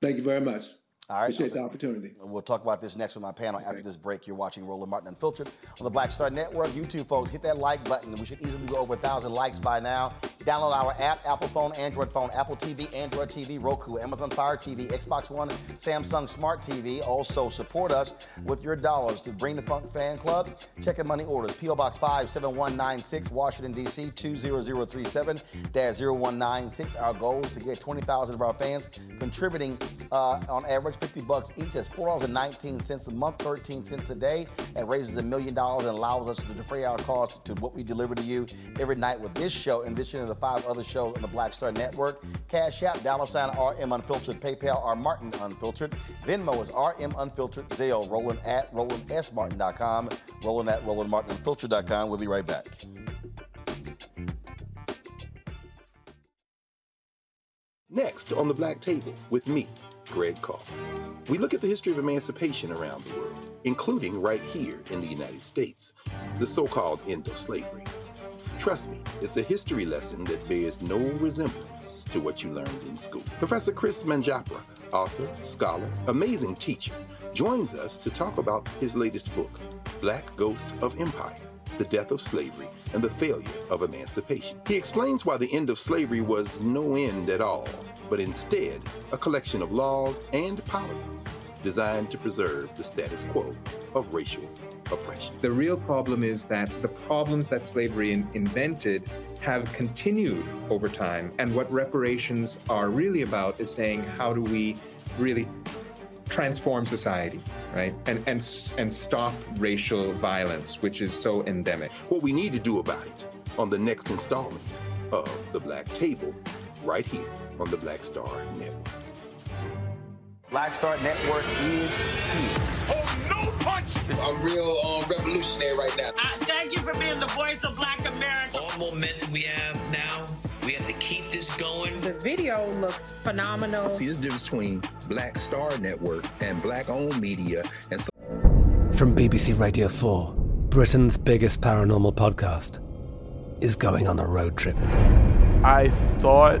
Thank you very much. All right. Appreciate the opportunity. We'll talk about this next with my panel okay. after this break. You're watching Roland Martin Unfiltered on the Black Star Network. YouTube folks, hit that like button. We should easily go over a thousand likes by now. Download our app, Apple phone, Android phone, Apple TV, Android TV, Roku, Amazon Fire TV, Xbox One, Samsung Smart TV. Also support us with your dollars to bring the Funk Fan Club. Check in money orders. PO Box 57196, Washington D.C. 20037-0196. Our goal is to get 20,000 of our fans contributing uh, on average 50 bucks each. That's $4.19 a month, 13 cents a day. It raises a million dollars and allows us to defray our costs to what we deliver to you every night with this show, in addition to the five other shows on the Black Star Network. Cash App, dollar sign RM Unfiltered, PayPal, R Martin Unfiltered. Venmo is RM Unfiltered, Zelle, Roland at RolandSMartin.com, Roland at RolandMartinUnfiltered.com. We'll be right back. Next on the Black Table with me, Greg Carr. We look at the history of emancipation around the world, including right here in the United States, the so called end of slavery. Trust me, it's a history lesson that bears no resemblance to what you learned in school. Professor Chris Manjapra, author, scholar, amazing teacher, joins us to talk about his latest book, Black Ghost of Empire The Death of Slavery and the Failure of Emancipation. He explains why the end of slavery was no end at all but instead a collection of laws and policies designed to preserve the status quo of racial oppression. The real problem is that the problems that slavery in- invented have continued over time. And what reparations are really about is saying, how do we really transform society, right? And, and, and stop racial violence, which is so endemic. What we need to do about it on the next installment of The Black Table, right here on the Black Star Network. Black Star Network is here. Oh, no punch! I'm real um, revolutionary right now. I thank you for being the voice of Black America. All momentum we have now, we have to keep this going. The video looks phenomenal. See, this difference between Black Star Network and Black-owned media and. So- From BBC Radio 4, Britain's biggest paranormal podcast is going on a road trip. I thought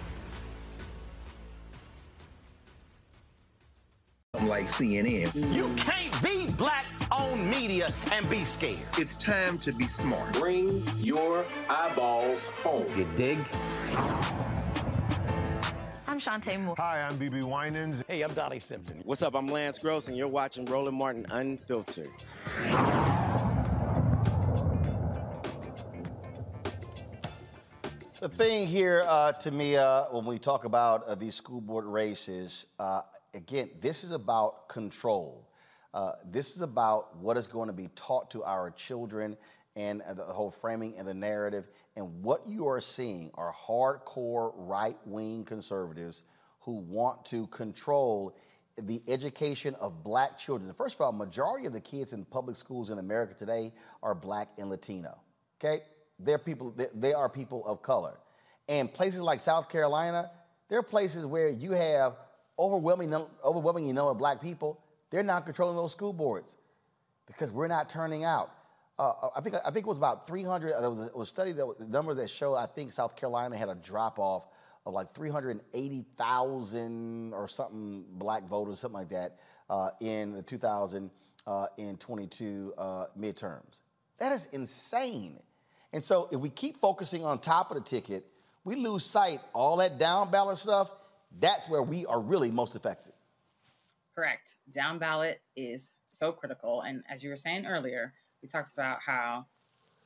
Like CNN. You can't be black on media and be scared. It's time to be smart. Bring your eyeballs home. You dig? I'm Chanté Moore. Hi, I'm BeBe Winans. Hey, I'm Donnie Simpson. What's up? I'm Lance Gross, and you're watching Roland Martin Unfiltered. The thing here, uh, to me, uh, when we talk about uh, these school board races, uh, again, this is about control. Uh, this is about what is going to be taught to our children and the whole framing and the narrative. And what you are seeing are hardcore right wing conservatives who want to control the education of black children. First of all, majority of the kids in public schools in America today are black and Latino. Okay? They're people, they are people of color. And places like South Carolina, there are places where you have overwhelming, overwhelming number of black people. They're not controlling those school boards because we're not turning out. Uh, I think I think it was about 300. There was a, was a study that the numbers that show I think South Carolina had a drop off of like 380,000 or something black voters, something like that, uh, in the 2022 uh, uh, midterms. That is insane. And so if we keep focusing on top of the ticket, we lose sight all that down ballot stuff. That's where we are really most effective. Correct. Down ballot is so critical. And as you were saying earlier, we talked about how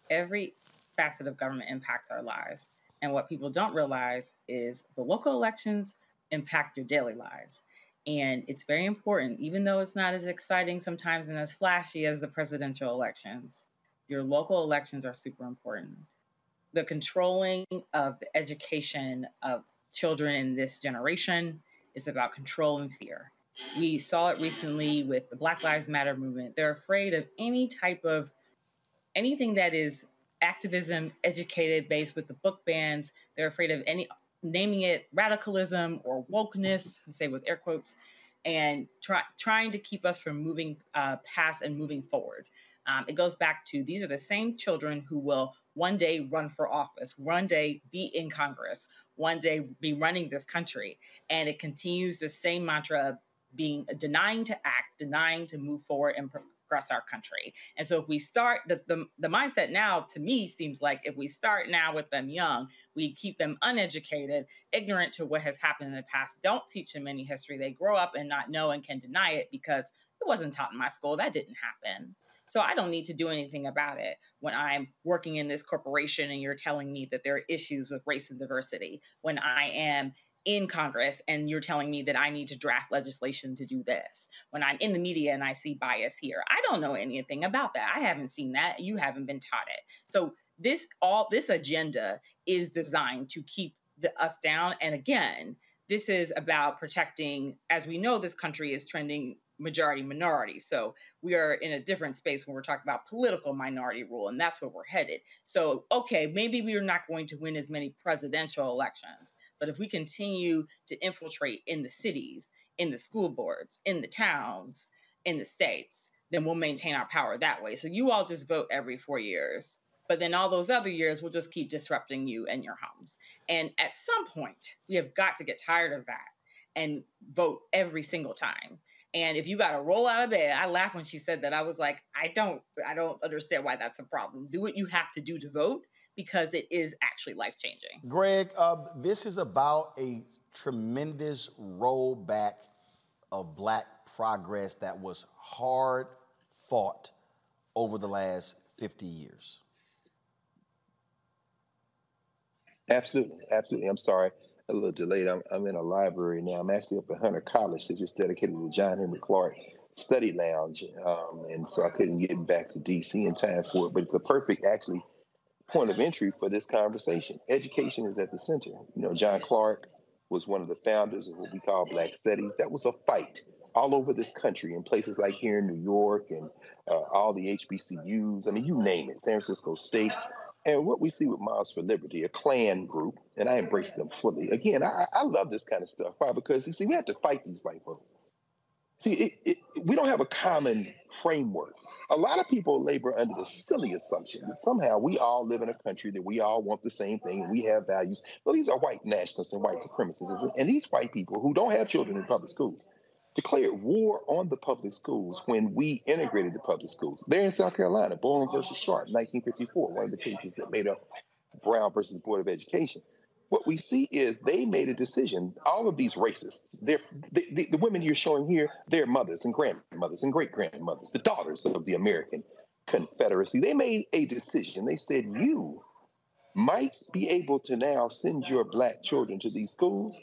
every facet of government impacts our lives. And what people don't realize is the local elections impact your daily lives. And it's very important, even though it's not as exciting sometimes and as flashy as the presidential elections, your local elections are super important. The controlling of education of children in this generation is about control and fear. We saw it recently with the Black Lives Matter movement. They're afraid of any type of anything that is activism educated based with the book bans. They're afraid of any naming it radicalism or wokeness, say with air quotes, and try, trying to keep us from moving uh, past and moving forward. Um, it goes back to these are the same children who will one day run for office, one day be in Congress, one day be running this country. And it continues the same mantra of being denying to act, denying to move forward and progress our country. And so if we start the, the, the mindset now to me seems like if we start now with them young, we keep them uneducated, ignorant to what has happened in the past, don't teach them any history. They grow up and not know and can deny it because it wasn't taught in my school. That didn't happen. So I don't need to do anything about it when I'm working in this corporation and you're telling me that there are issues with race and diversity, when I am in Congress and you're telling me that I need to draft legislation to do this. When I'm in the media and I see bias here, I don't know anything about that. I haven't seen that. You haven't been taught it. So this all this agenda is designed to keep the, us down. And again, this is about protecting, as we know, this country is trending majority minority. So we are in a different space when we're talking about political minority rule, and that's where we're headed. So, okay, maybe we are not going to win as many presidential elections, but if we continue to infiltrate in the cities, in the school boards, in the towns, in the states, then we'll maintain our power that way. So you all just vote every four years. But then all those other years we'll just keep disrupting you and your homes. And at some point, we have got to get tired of that and vote every single time. And if you got to roll out of bed, I laughed when she said that. I was like, I don't, I don't understand why that's a problem. Do what you have to do to vote because it is actually life changing. Greg, uh, this is about a tremendous rollback of black progress that was hard fought over the last 50 years. Absolutely, absolutely. I'm sorry, a little delayed. I'm, I'm in a library now. I'm actually up at Hunter College. They just dedicated the John Henrik Clarke Study Lounge, um, and so I couldn't get back to DC in time for it. But it's a perfect, actually, point of entry for this conversation. Education is at the center. You know, John Clarke was one of the founders of what we call Black Studies. That was a fight all over this country in places like here in New York and uh, all the HBCUs. I mean, you name it, San Francisco State. And what we see with Moms for Liberty, a Klan group, and I embrace them fully. Again, I, I love this kind of stuff. Why? Because you see, we have to fight these white folks. See, it, it, we don't have a common framework. A lot of people labor under the silly assumption that somehow we all live in a country that we all want the same thing we have values. Well, these are white nationalists and white supremacists. And these white people who don't have children in public schools declared war on the public schools when we integrated the public schools. There in South Carolina, Bolling versus Sharpe, 1954, one of the cases that made up Brown versus Board of Education. What we see is they made a decision. All of these racists, they're, the, the, the women you're showing here, they're mothers and grandmothers and great grandmothers, the daughters of the American Confederacy. They made a decision. They said, You might be able to now send your black children to these schools,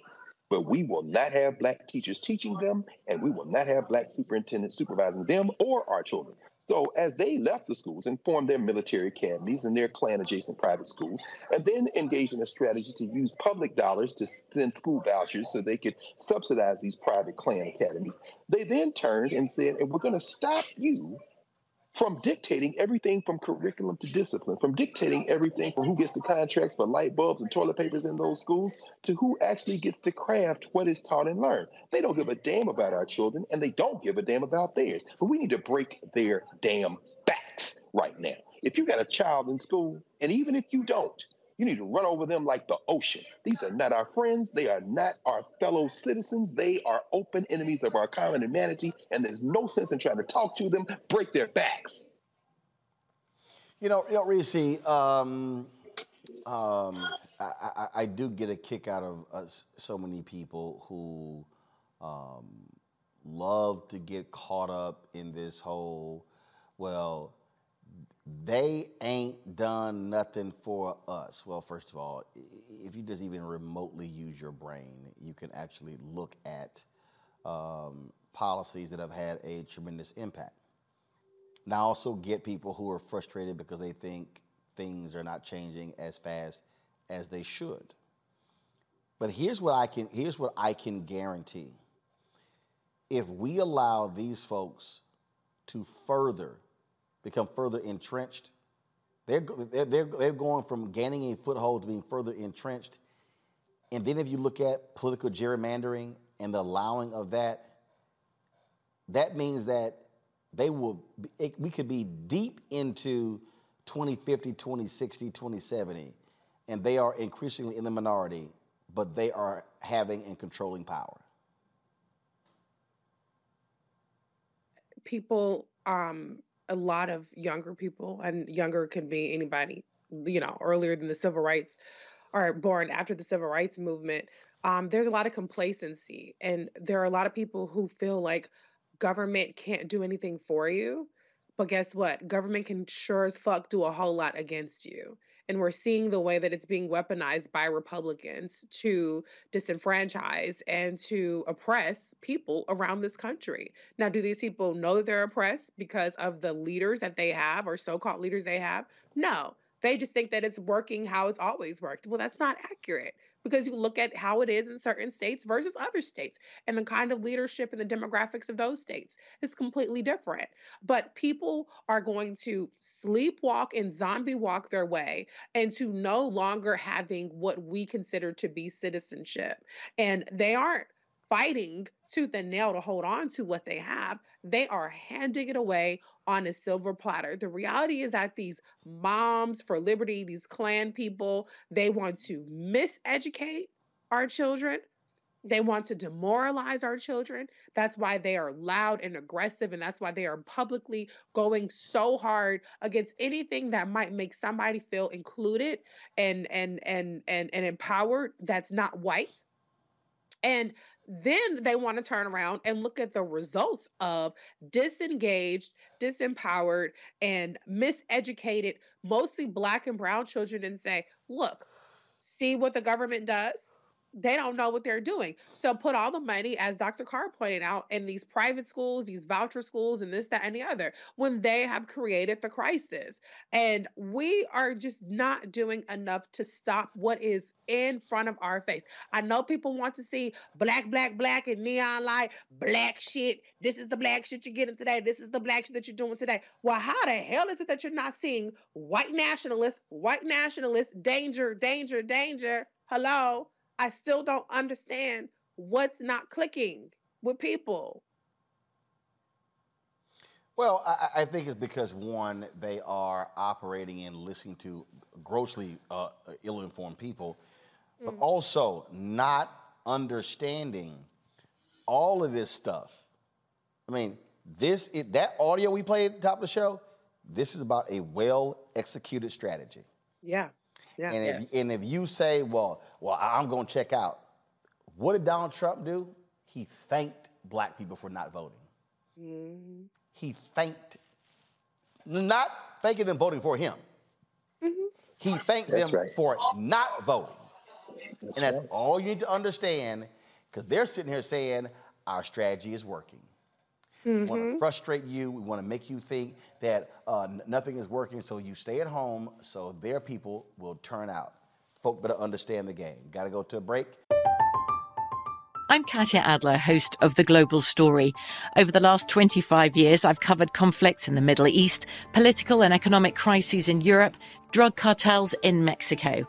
but we will not have black teachers teaching them, and we will not have black superintendents supervising them or our children. So as they left the schools and formed their military academies and their Klan adjacent private schools, and then engaged in a strategy to use public dollars to send school vouchers so they could subsidize these private Klan academies, they then turned and said, we're going to stop you from dictating everything from curriculum to discipline, from dictating everything from who gets the contracts for light bulbs and toilet papers in those schools to who actually gets to craft what is taught and learned. They don't give a damn about our children and they don't give a damn about theirs. But we need to break their damn backs right now. If you got a child in school, and even if you don't, you need to run over them like the ocean. These are not our friends. They are not our fellow citizens. They are open enemies of our common humanity, and there's no sense in trying to talk to them, break their backs. You know, you know, Reecie, um, um, I, I, I, do get a kick out of us, so many people who um, love to get caught up in this whole, well, they ain't done nothing for us. Well, first of all, if you just even remotely use your brain, you can actually look at um, policies that have had a tremendous impact. Now, I also get people who are frustrated because they think things are not changing as fast as they should. But here's what I can here's what I can guarantee. If we allow these folks to further become further entrenched. They're, they're, they're, they're going from gaining a foothold to being further entrenched. And then if you look at political gerrymandering and the allowing of that, that means that they will, it, we could be deep into 2050, 2060, 2070, and they are increasingly in the minority, but they are having and controlling power. People um, a lot of younger people, and younger can be anybody, you know, earlier than the civil rights or born after the civil rights movement. Um, there's a lot of complacency, and there are a lot of people who feel like government can't do anything for you. But guess what? Government can sure as fuck do a whole lot against you. And we're seeing the way that it's being weaponized by Republicans to disenfranchise and to oppress people around this country. Now, do these people know that they're oppressed because of the leaders that they have or so called leaders they have? No. They just think that it's working how it's always worked. Well, that's not accurate because you look at how it is in certain states versus other states and the kind of leadership and the demographics of those states is completely different. But people are going to sleepwalk and zombie walk their way into no longer having what we consider to be citizenship. And they aren't fighting tooth and nail to hold on to what they have, they are handing it away on a silver platter. The reality is that these moms for liberty, these Klan people, they want to miseducate our children. They want to demoralize our children. That's why they are loud and aggressive. And that's why they are publicly going so hard against anything that might make somebody feel included and and and and, and empowered that's not white. And then they want to turn around and look at the results of disengaged, disempowered, and miseducated, mostly black and brown children and say, look, see what the government does? They don't know what they're doing. So put all the money, as Dr. Carr pointed out, in these private schools, these voucher schools, and this, that, and the other, when they have created the crisis. And we are just not doing enough to stop what is in front of our face. I know people want to see black, black, black, and neon light, black shit. This is the black shit you're getting today. This is the black shit that you're doing today. Well, how the hell is it that you're not seeing white nationalists, white nationalists, danger, danger, danger? Hello I still don't understand what's not clicking with people. Well, I, I, think it's because one, they are operating and listening to grossly uh, ill-informed people, mm. but also not understanding all of this stuff. I mean, this that audio we played at the top of the show. This is about a well-executed strategy. Yeah. Yeah. And if, yes. and if you say, well, well, I'm going to check out, what did Donald Trump do? He thanked black people for not voting. Mm-hmm. He thanked, not thanking them voting for him. Mm-hmm. He thanked that's them right. for not voting. That's and that's right. all you need to understand because they're sitting here saying our strategy is working. Mm-hmm. We want to frustrate you. We want to make you think that uh, nothing is working, so you stay at home so their people will turn out. Folk better understand the game. Got to go to a break. I'm Katya Adler, host of The Global Story. Over the last 25 years, I've covered conflicts in the Middle East, political and economic crises in Europe, drug cartels in Mexico.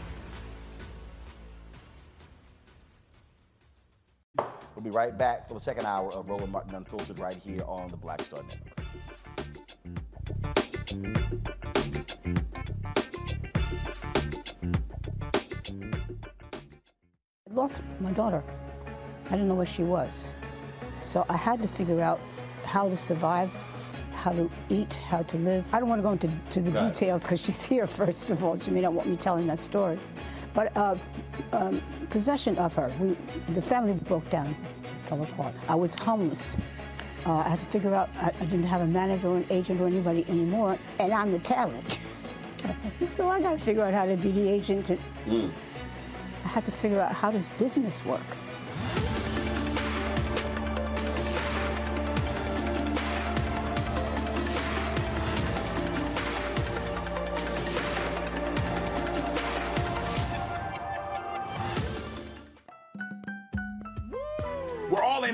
We'll be right back for the second hour of Roland Martin Unfiltered right here on the Black Star Network. I lost my daughter. I didn't know where she was. So I had to figure out how to survive, how to eat, how to live. I don't want to go into to the details because she's [LAUGHS] here, first of all. She may not want me telling that story. But uh, um, possession of her, we, the family broke down, fell apart. I was homeless. Uh, I had to figure out, I, I, didn't have a manager or an agent or anybody anymore, and I'm the talent. [LAUGHS] so I got to figure out how to be the agent. Mm. I had to figure out how does business work.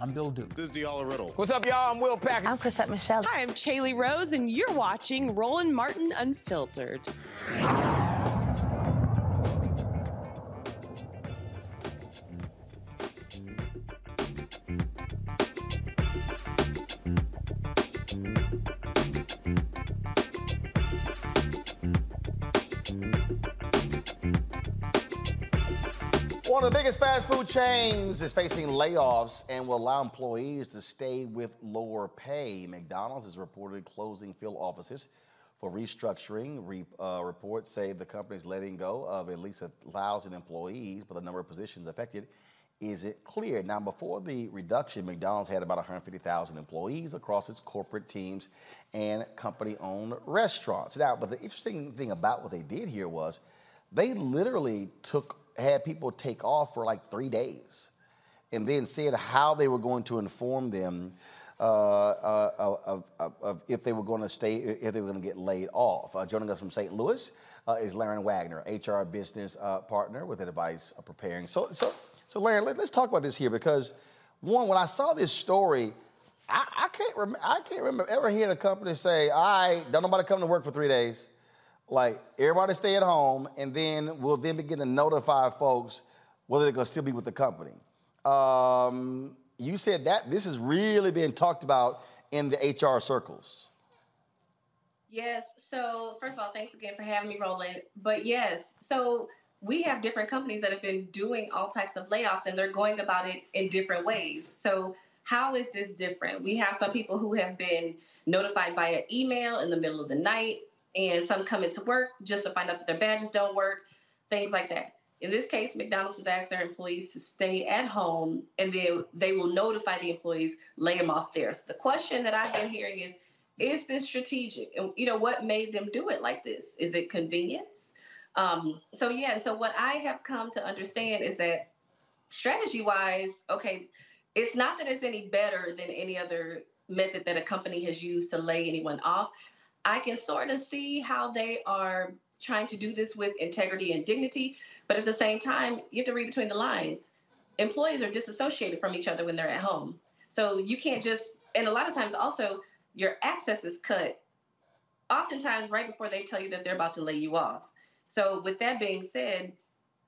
I'm Bill Duke. This is Diala Riddle. What's up, y'all? I'm Will Packer. I'm Chrisette Michele. Hi, I'm Chaley Rose, and you're watching Roland Martin Unfiltered. One of the biggest fast food chains is facing layoffs and will allow employees to stay with lower pay. McDonald's is reportedly closing field offices for restructuring. Re- uh, reports say the company is letting go of at least a thousand employees, but the number of positions affected isn't clear. Now, before the reduction, McDonald's had about 150,000 employees across its corporate teams and company-owned restaurants. Now, but the interesting thing about what they did here was they literally took had people take off for like three days and then said how they were going to inform them uh, uh, of, of, of if they were going to stay, if they were going to get laid off. Uh, joining us from St. Louis uh, is Laren Wagner, HR business uh, partner with Advice of Preparing. So, so, so Laren, let, us talk about this here because one, when I saw this story, I, I can't rem- I can't remember ever hearing a company say, "All right, don't nobody come to work for three days." Like everybody stay at home, and then we'll then begin to notify folks whether they're going to still be with the company. Um, you said that this is really being talked about in the HR circles. Yes. So, first of all, thanks again for having me, Roland. But yes, so we have different companies that have been doing all types of layoffs and they're going about it in different ways. So, how is this different? We have some people who have been notified via email in the middle of the night and some come into work just to find out that their badges don't work, things like that. In this case, McDonald's has asked their employees to stay at home and then they will notify the employees, lay them off there. So the question that I've been hearing is, is this strategic? And you know, what made them do it like this? Is it convenience? Um, so yeah, and so what I have come to understand is that strategy wise, okay, it's not that it's any better than any other method that a company has used to lay anyone off. I can sort of see how they are trying to do this with integrity and dignity, but at the same time, you have to read between the lines. Employees are disassociated from each other when they're at home. So you can't just, and a lot of times also, your access is cut oftentimes right before they tell you that they're about to lay you off. So, with that being said,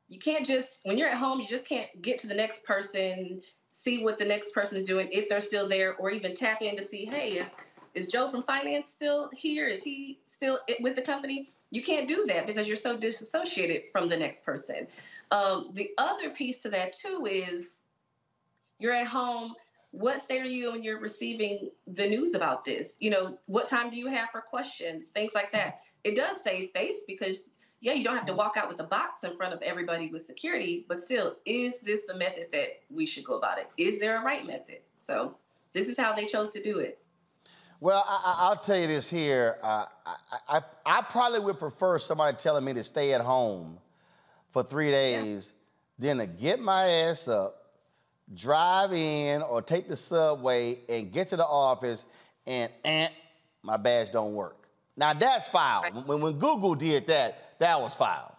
you can't just, when you're at home, you just can't get to the next person, see what the next person is doing, if they're still there, or even tap in to see, hey, is is Joe from finance still here? Is he still with the company? You can't do that because you're so disassociated from the next person. Um, the other piece to that too is you're at home. What state are you when you're receiving the news about this? You know, what time do you have for questions? Things like that. It does save face because yeah, you don't have to walk out with a box in front of everybody with security, but still, is this the method that we should go about it? Is there a right method? So this is how they chose to do it. Well, I, will tell you this here. Uh, I, I, I, probably would prefer somebody telling me to stay at home for three days yeah. than to get my ass up, drive in, or take the subway and get to the office and, and my badge don't work. Now that's foul. Right. When, when Google did that, that was foul.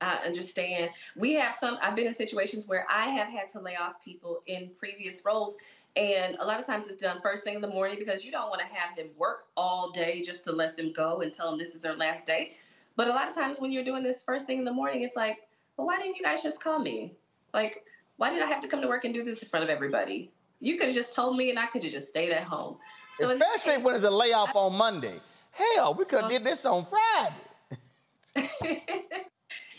I understand. We have some, I've been in situations where I have had to lay off people in previous roles. And a lot of times it's done first thing in the morning because you don't want to have them work all day just to let them go and tell them this is their last day. But a lot of times when you're doing this first thing in the morning, it's like, well, why didn't you guys just call me? Like, why did I have to come to work and do this in front of everybody? You could have just told me and I could have just stayed at home. So Especially case, when it's a layoff on Monday. Hell, we could have uh, did this on Friday. [LAUGHS]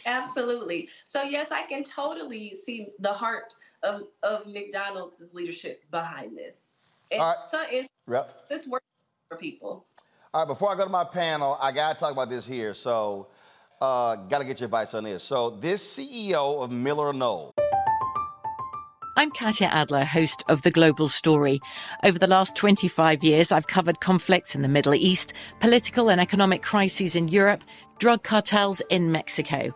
Absolutely. So yes, I can totally see the heart of, of McDonald's leadership behind this. And All right. so it's Yep. this works for people. All right, before I go to my panel, I got to talk about this here. So, uh, got to get your advice on this. So, this CEO of MillerKnoll. I'm Katya Adler, host of The Global Story. Over the last 25 years, I've covered conflicts in the Middle East, political and economic crises in Europe, drug cartels in Mexico.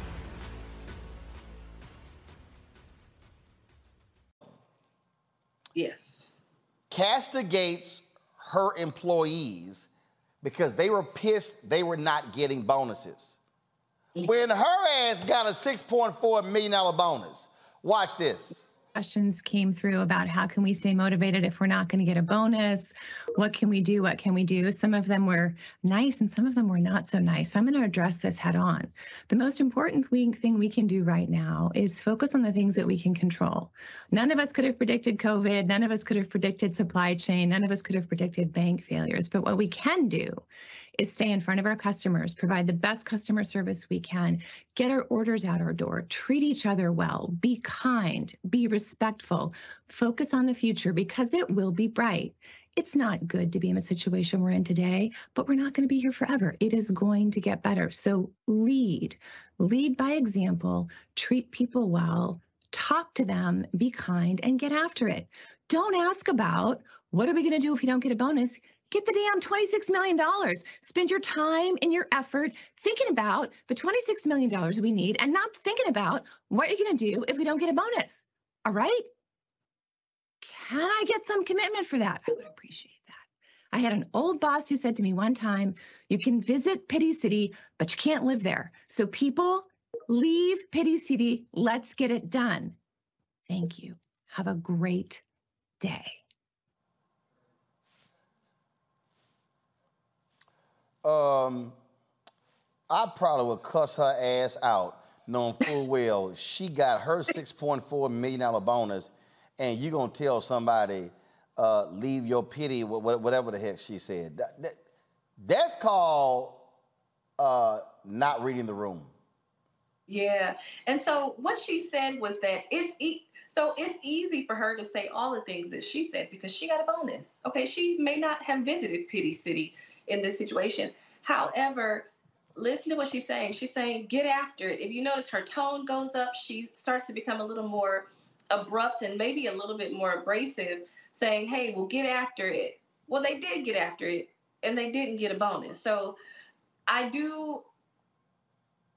Castigates her employees because they were pissed they were not getting bonuses. When her ass got a $6.4 million bonus. Watch this. Questions came through about how can we stay motivated if we're not going to get a bonus? What can we do? What can we do? Some of them were nice and some of them were not so nice. So i'm going to address this head on. The most important thing we can do right now is focus on the things that we can control. None of us could have predicted covid. None of us could have predicted supply chain. None of us could have predicted bank failures. But what we can do is stay in front of our customers, provide the best customer service we can, get our orders out our door, treat each other well, be kind, be respectful, focus on the future because it will be bright. It's not good to be in a situation we're in today, but we're not going to be here forever. It is going to get better. So lead, lead by example, treat people well, talk to them, be kind, and get after it. Don't ask about what are we going to do if you don't get a bonus? Get the damn $26 million. Spend your time and your effort thinking about the $26 million we need and not thinking about what you're going to do if we don't get a bonus. All right? Can I get some commitment for that? I would appreciate that. I had an old boss who said to me one time, You can visit Pity City, but you can't live there. So, people, leave Pity City. Let's get it done. Thank you. Have a great day. Um, I probably would cuss her ass out, knowing full well she got her $6.4 million bonus, and you gonna tell somebody, uh, leave your pity, wh- wh- whatever the heck she said. That- that- that's called uh, not reading the room. Yeah. And so what she said was that it's e- so it's easy for her to say all the things that she said because she got a bonus. Okay, she may not have visited Pity City in this situation. However, listen to what she's saying. She's saying get after it. If you notice her tone goes up, she starts to become a little more abrupt and maybe a little bit more abrasive, saying, "Hey, well get after it." Well, they did get after it and they didn't get a bonus. So I do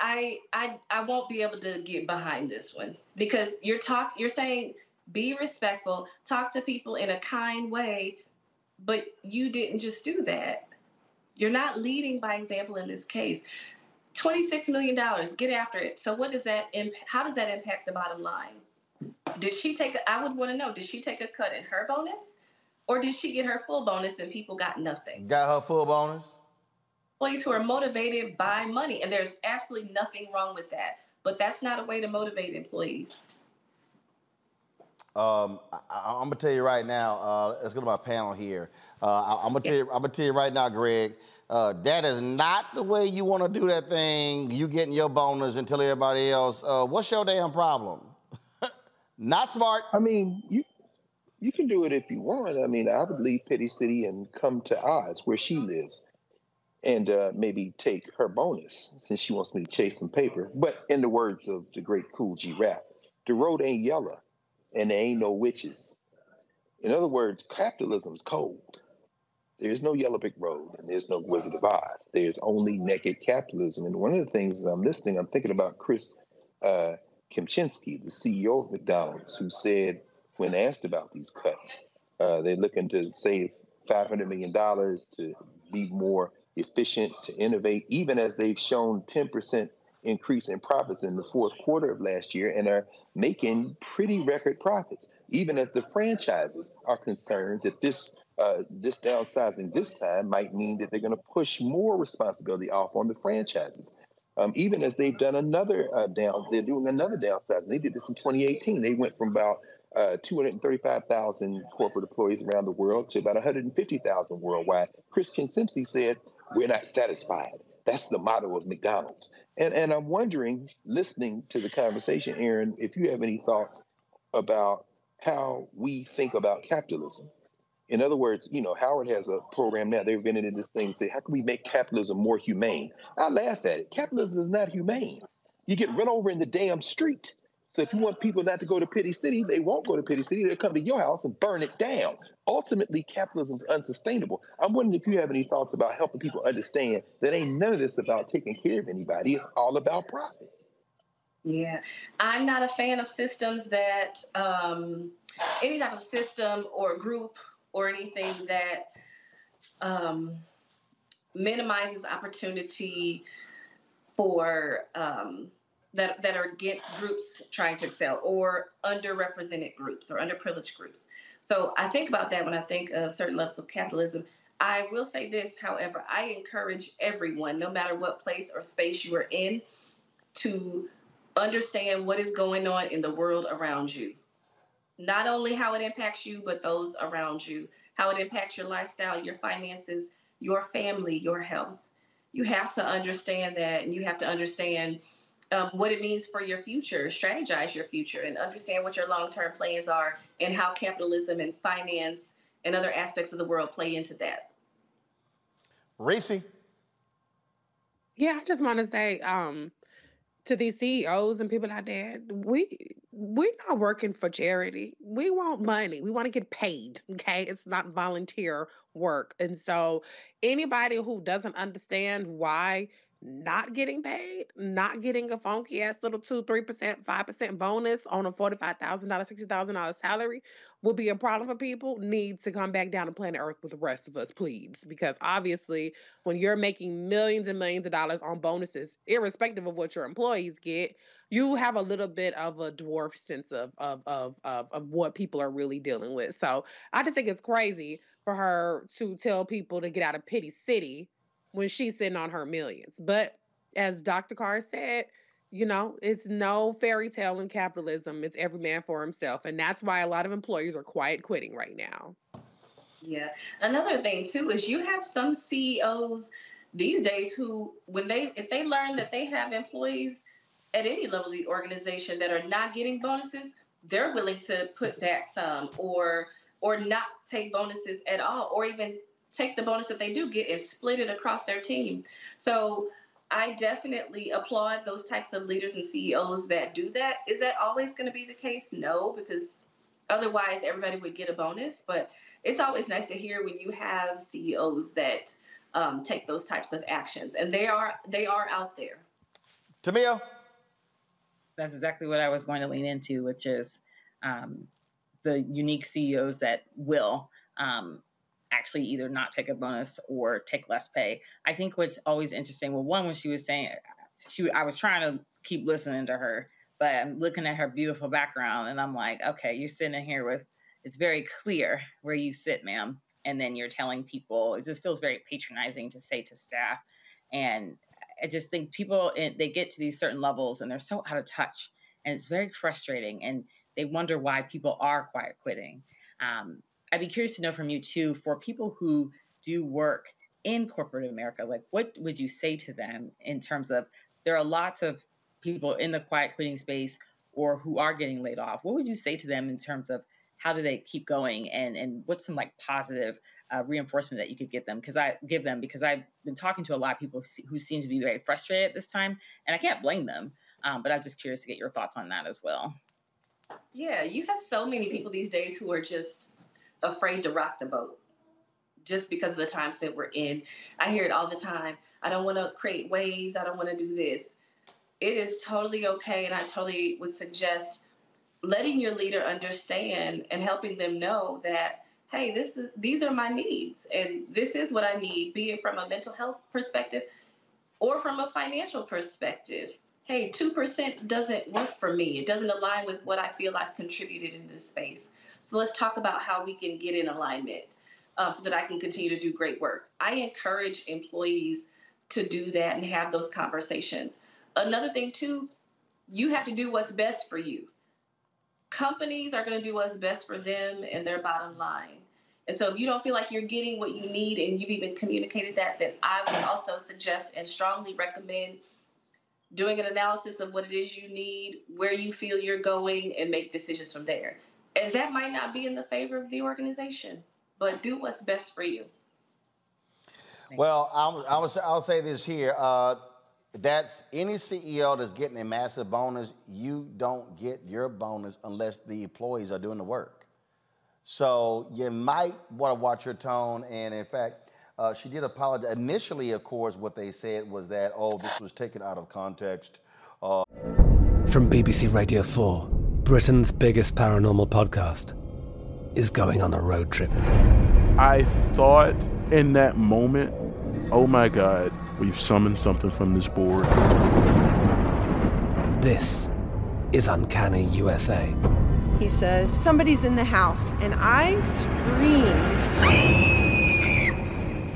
I I I won't be able to get behind this one because you're talk you're saying be respectful, talk to people in a kind way, but you didn't just do that. You're not leading by example in this case. $26 million, get after it. So what does that imp- how does that impact the bottom line? Did she take a, I would want to know, did she take a cut in her bonus? Or did she get her full bonus and people got nothing? Got her full bonus? Employees who are motivated by money, and there's absolutely nothing wrong with that. But that's not a way to motivate employees. Um, I, am gonna tell you right now. Uh, let's go to my panel here. Uh, I, am gonna tell you. I'm gonna tell you right now, Greg. Uh, that is not the way you want to do that thing. You getting your bonus and tell everybody else. Uh, what's your damn problem? [LAUGHS] not smart. I mean, you you can do it if you want. I mean, I would leave Pity City and come to Oz, where she lives, and uh, maybe take her bonus since she wants me to chase some paper. But in the words of the great Kool G Rap, the road ain't yellow and there ain't no witches. In other words, capitalism's cold. There's no yellow brick road and there's no Wizard of Oz. There's only naked capitalism. And one of the things I'm listening, I'm thinking about Chris uh, Kempczinski, the CEO of McDonald's, who said when asked about these cuts, uh, they're looking to save $500 million to be more efficient, to innovate, even as they've shown 10% increase in profits in the fourth quarter of last year and are making pretty record profits, even as the franchises are concerned that this uh, this downsizing this time might mean that they're going to push more responsibility off on the franchises. Um, even as they've done another uh, down, they're doing another downsizing. They did this in 2018. They went from about uh, 235,000 corporate employees around the world to about 150,000 worldwide. Chris Kempczinski said, "We're not satisfied." That's the motto of McDonald's. And and I'm wondering, listening to the conversation, Aaron, if you have any thoughts about how we think about capitalism. In other words, you know, Howard has a program now. They've been into this thing, say, how can we make capitalism more humane? I laugh at it. Capitalism is not humane. You get run over in the damn street. So if you want people not to go to Pity City, they won't go to Pity City. They'll come to your house and burn it down. Ultimately, capitalism is unsustainable. I'm wondering if you have any thoughts about helping people understand that ain't none of this about taking care of anybody. It's all about profit. Yeah, I'm not a fan of systems that um, any type of system or group or anything that um, minimizes opportunity for um, that, that are against groups trying to excel or underrepresented groups or underprivileged groups. So I think about that when I think of certain levels of capitalism. I will say this, however, I encourage everyone, no matter what place or space you are in, to understand what is going on in the world around you. Not only how it impacts you, but those around you, how it impacts your lifestyle, your finances, your family, your health. You have to understand that, and you have to understand um, what it means for your future, strategize your future, and understand what your long term plans are and how capitalism and finance and other aspects of the world play into that. Reecie. Yeah, I just want to say um, to these CEOs and people out there, we we're not working for charity. We want money. We want to get paid. Okay, it's not volunteer work, and so anybody who doesn't understand why not getting paid, not getting a funky ass little two, three percent, five percent bonus on a forty-five thousand dollar, sixty thousand dollar salary will be a problem for people. Need to come back down to planet Earth with the rest of us, please. Because obviously, when you're making millions and millions of dollars on bonuses, irrespective of what your employees get, you have a little bit of a dwarf sense of of of of, of what people are really dealing with. So I just think it's crazy for her to tell people to get out of pity city when she's sitting on her millions. But as Dr. Carr said, you know, it's no fairy tale in capitalism. It's every man for himself. And that's why a lot of employers are quiet quitting right now. Yeah. Another thing too is you have some CEOs these days who when they if they learn that they have employees at any level of the organization that are not getting bonuses, they're willing to put back some or or not take bonuses at all or even take the bonus that they do get and split it across their team. So I definitely applaud those types of leaders and CEOs that do that. Is that always going to be the case? No, because otherwise everybody would get a bonus. But it's always nice to hear when you have CEOs that um, take those types of actions, and they are they are out there. Tamia, that's exactly what I was going to lean into, which is um, the unique CEOs that will. Um, actually either not take a bonus or take less pay. I think what's always interesting, well, one, when she was saying, she I was trying to keep listening to her, but I'm looking at her beautiful background and I'm like, okay, you're sitting here with it's very clear where you sit, ma'am. And then you're telling people it just feels very patronizing to say to staff. And I just think people they get to these certain levels and they're so out of touch, and it's very frustrating. And they wonder why people are quiet quitting. Um, I'd be curious to know from you too, for people who do work in corporate America, like what would you say to them in terms of there are lots of people in the quiet quitting space or who are getting laid off? What would you say to them in terms of how do they keep going and and what's some like positive uh, reinforcement that you could get them? Because i give them because i've been talking to a lot of people who seem to be very frustrated at this time and i can't blame them. Um, but i'm just curious to get your thoughts on that as well. Yeah you have so many people these days who are just afraid to rock the boat just because of the times that we're in. I hear it all the time. I don't want to create waves. I don't want to do this. It is totally okay and i totally would suggest letting your leader understand and helping them know that hey this is these are my needs and this is what i need be it from a mental health perspective or from a financial perspective hey 2% doesn't work for me. It doesn't align with what i feel i've contributed in this space. So let's talk about how we can get in alignment um, so that i can continue to do great work. I encourage employees to do that and have those conversations. Another thing too you have to do what's best for you. Companies are going to do what's best for them and their bottom line. And so if you don't feel like you're getting what you need and you've even communicated that, then I would also suggest and strongly recommend doing an analysis of what it is you need, where you feel you're going, and make decisions from there. And that might not be in the favor of the organization, but do what's best for you. Well, I'll, I'll, I'll say this here. Uh, that's any CEO that's getting a massive bonus, you don't get your bonus unless the employees are doing the work. So you might want to watch your tone. And in fact, uh, she did apologize. Initially, of course, what they said was that, oh, this was taken out of context. Uh, From BBC Radio 4, Britain's biggest paranormal podcast is going on a road trip. I thought in that moment, oh my God. We've summoned something from this board. This is Uncanny USA. He says, Somebody's in the house, and I screamed.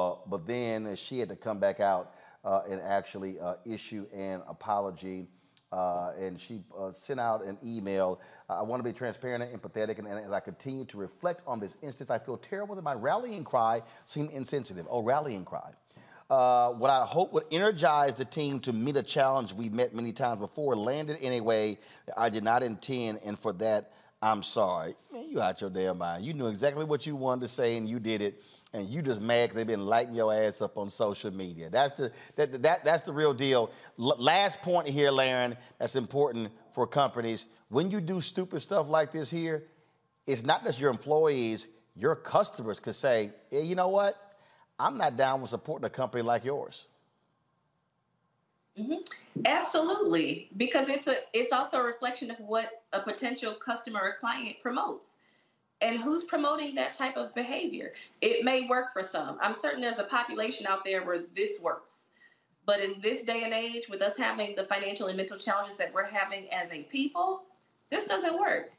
Uh, but then she had to come back out uh, and actually uh, issue an apology. Uh, and she uh, sent out an email. I want to be transparent and empathetic, and, and, as I continue to reflect on this instance, I feel terrible that my rallying cry seemed insensitive. Oh, rallying cry. Uh, what I hope would energize the team to meet a challenge we've met many times before landed in a way that I did not intend, and for that, I'm sorry. Man, you out your damn mind. You knew exactly what you wanted to say, and you did it and you just mad because they've been lighting your ass up on social media. That's the that, that that's the real deal. L- last point here, Laren, that's important for companies. When you do stupid stuff like this here, it's not just your employees, your customers could say, hey, you know what? I'm not down with supporting a company like yours. hmm Absolutely, because it's a it's also a reflection of what a potential customer or client promotes. And who's promoting that type of behavior? It may work for some. I'm certain there's a population out there where this works. But in this day and age, with us having the financial and mental challenges that we're having as a people, this doesn't work.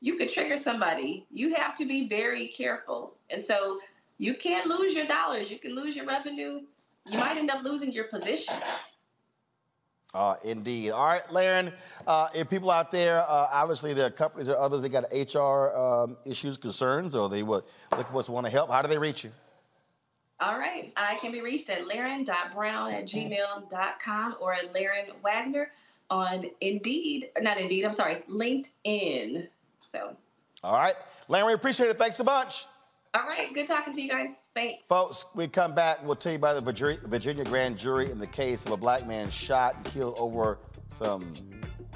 You could trigger somebody. You have to be very careful. And so you can't lose your dollars. You can lose your revenue. You might end up losing your position. Uh, indeed. All right, Laren, uh, if people out there, uh, obviously there are companies or others, they got HR um, issues, concerns, or they would look for us want to help, how do they reach you? All right. I can be reached at laren.brown at gmail.com or at Laren Wagner on Indeed, not Indeed, I'm sorry, LinkedIn. So, All right. Laren, we appreciate it. Thanks a bunch. All right. Good talking to you guys. Thanks. Folks, we come back. We'll tell you about the Virginia, Virginia grand jury in the case of a black man shot and killed over some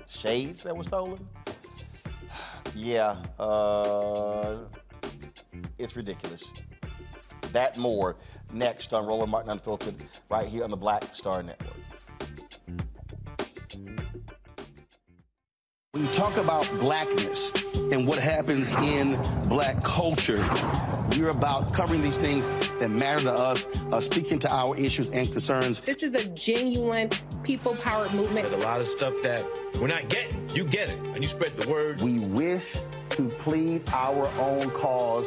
shades that were stolen. [SIGHS] Yeah, uh, it's ridiculous. That more next on Roland Martin Unfiltered, right here on the Black Star Network. When you talk about blackness and what happens in black culture, we're about covering these things that matter to us, uh, speaking to our issues and concerns. This is a genuine people powered movement. There's a lot of stuff that we're not getting. You get it, and you spread the word. We wish to plead our own cause.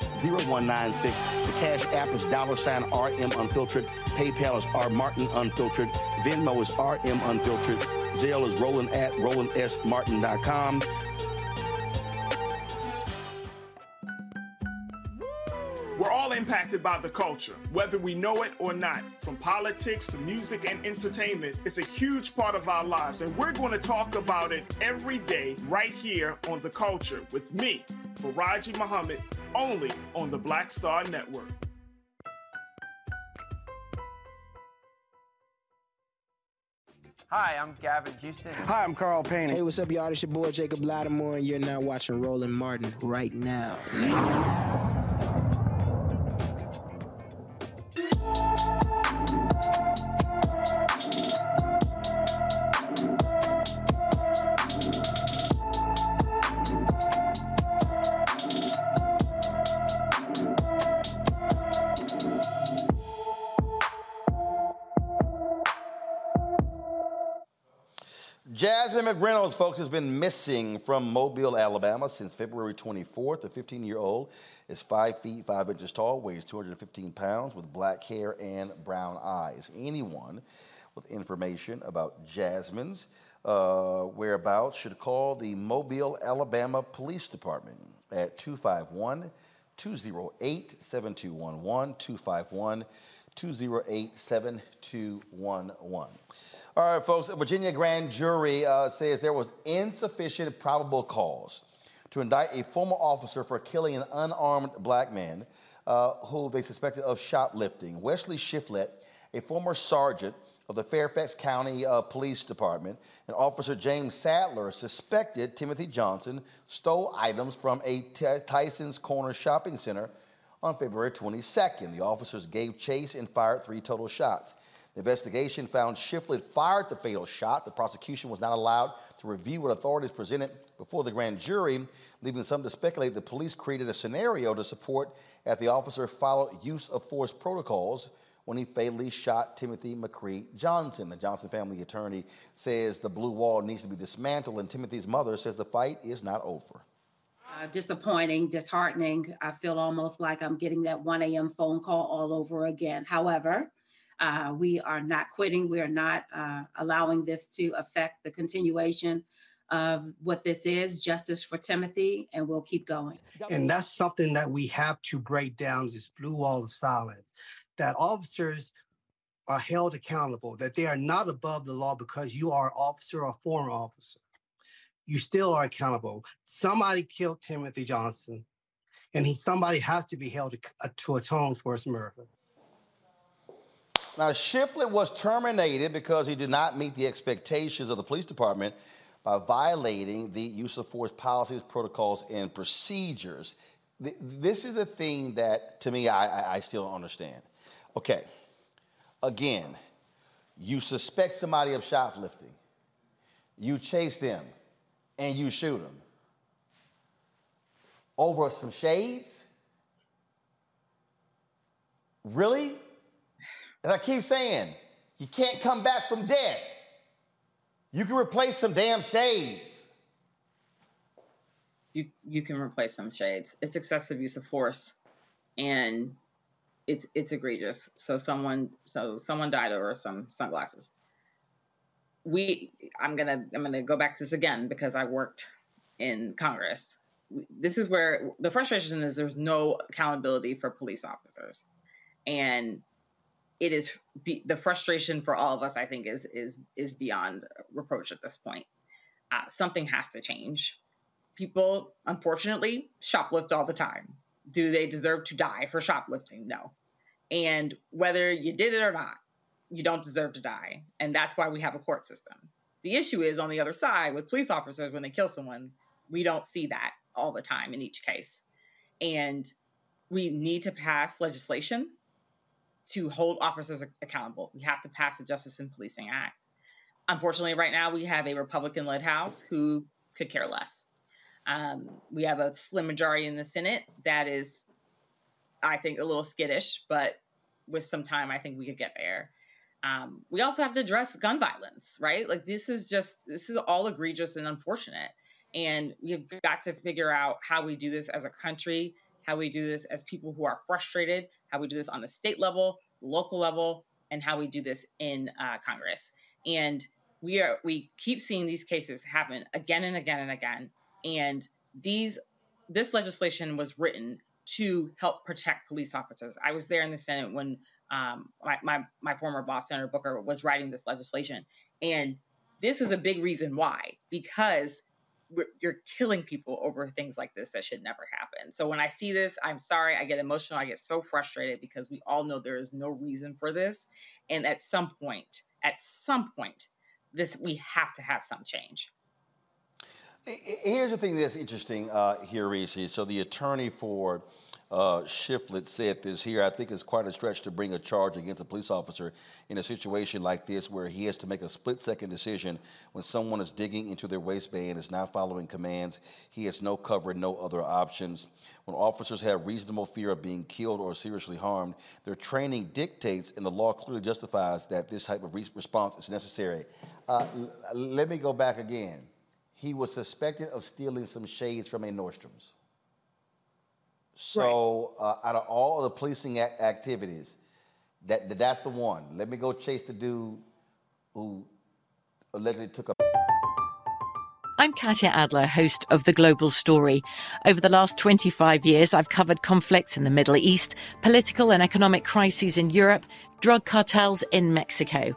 20037-0196. The Cash App is dollar sign RM Unfiltered. PayPal is R Martin Unfiltered. Venmo is RM Unfiltered. Zelle is Roland at RolandSMartin.com. We're all impacted by the culture, whether we know it or not. From politics to music and entertainment, it's a huge part of our lives, and we're going to talk about it every day right here on The Culture with me, Faraji Muhammad, only on the Black Star Network. Hi, I'm Gavin Houston. Hi, I'm Carl Payne. Hey, what's up, y'all? It's your boy Jacob Lattimore, and you're now watching Roland Martin right now. Jasmine McReynolds, folks, has been missing from Mobile, Alabama since February 24th. The 15 year old is 5 feet 5 inches tall, weighs 215 pounds, with black hair and brown eyes. Anyone with information about Jasmine's uh, whereabouts should call the Mobile, Alabama Police Department at 251 208 7211. 251 208 7211. All right, folks. A Virginia grand jury uh, says there was insufficient probable cause to indict a former officer for killing an unarmed black man uh, who they suspected of shoplifting. Wesley Shiflett, a former sergeant of the Fairfax County uh, Police Department, and Officer James Sadler suspected Timothy Johnson stole items from a Tyson's Corner shopping center on February 22nd. The officers gave chase and fired three total shots. The investigation found Shiflett fired the fatal shot. The prosecution was not allowed to review what authorities presented before the grand jury, leaving some to speculate the police created a scenario to support that the officer followed use of force protocols when he fatally shot Timothy McCree Johnson. The Johnson family attorney says the blue wall needs to be dismantled, and Timothy's mother says the fight is not over. Uh, disappointing, disheartening. I feel almost like I'm getting that 1 a.m. phone call all over again. However, uh, we are not quitting. We are not uh, allowing this to affect the continuation of what this is justice for Timothy, and we'll keep going. And that's something that we have to break down this blue wall of silence that officers are held accountable, that they are not above the law because you are an officer or former officer. You still are accountable. Somebody killed Timothy Johnson, and he somebody has to be held to, uh, to atone for his murder. Now, Shiflett was terminated because he did not meet the expectations of the police department by violating the use of force policies, protocols, and procedures. This is the thing that, to me, I, I still don't understand. Okay, again, you suspect somebody of shoplifting, you chase them, and you shoot them over some shades? Really? As I keep saying, you can't come back from death. You can replace some damn shades. You you can replace some shades. It's excessive use of force, and it's it's egregious. So someone so someone died over some sunglasses. We I'm gonna I'm gonna go back to this again because I worked in Congress. This is where the frustration is. There's no accountability for police officers, and it is be, the frustration for all of us. I think is is is beyond reproach at this point. Uh, something has to change. People, unfortunately, shoplift all the time. Do they deserve to die for shoplifting? No. And whether you did it or not, you don't deserve to die. And that's why we have a court system. The issue is on the other side with police officers when they kill someone, we don't see that all the time in each case. And we need to pass legislation to hold officers accountable. We have to pass the Justice and Policing Act. Unfortunately, right now we have a Republican led House who could care less. Um, we have a slim majority in the Senate that is, I think, a little skittish, but with some time, I think we could get there. Um, we also have to address gun violence, right? Like, this is just, this is all egregious and unfortunate. And we've got to figure out how we do this as a country how we do this as people who are frustrated, how we do this on the state level, local level, and how we do this in uh, Congress. And we are we keep seeing these cases happen again and again and again. And these this legislation was written to help protect police officers. I was there in the Senate when um, my, my my former boss, Senator Booker, was writing this legislation, and this is a big reason why because you're killing people over things like this that should never happen. So when I see this, I'm sorry, I get emotional, I get so frustrated because we all know there is no reason for this, and at some point, at some point, this we have to have some change. Here's the thing that's interesting uh, here, Reese. So the attorney for uh, said this here. I think it's quite a stretch to bring a charge against a police officer in a situation like this where he has to make a split second decision when someone is digging into their waistband, is not following commands. He has no cover no other options. When officers have reasonable fear of being killed or seriously harmed, their training dictates and the law clearly justifies that this type of re- response is necessary. Uh, l- let me go back again. He was suspected of stealing some shades from a Nordstrom's. So right. uh, out of all of the policing a- activities, that that's the one. Let me go chase the dude who allegedly took a. I'm Katya Adler, host of The Global Story. Over the last 25 years, I've covered conflicts in the Middle East, political and economic crises in Europe, drug cartels in Mexico.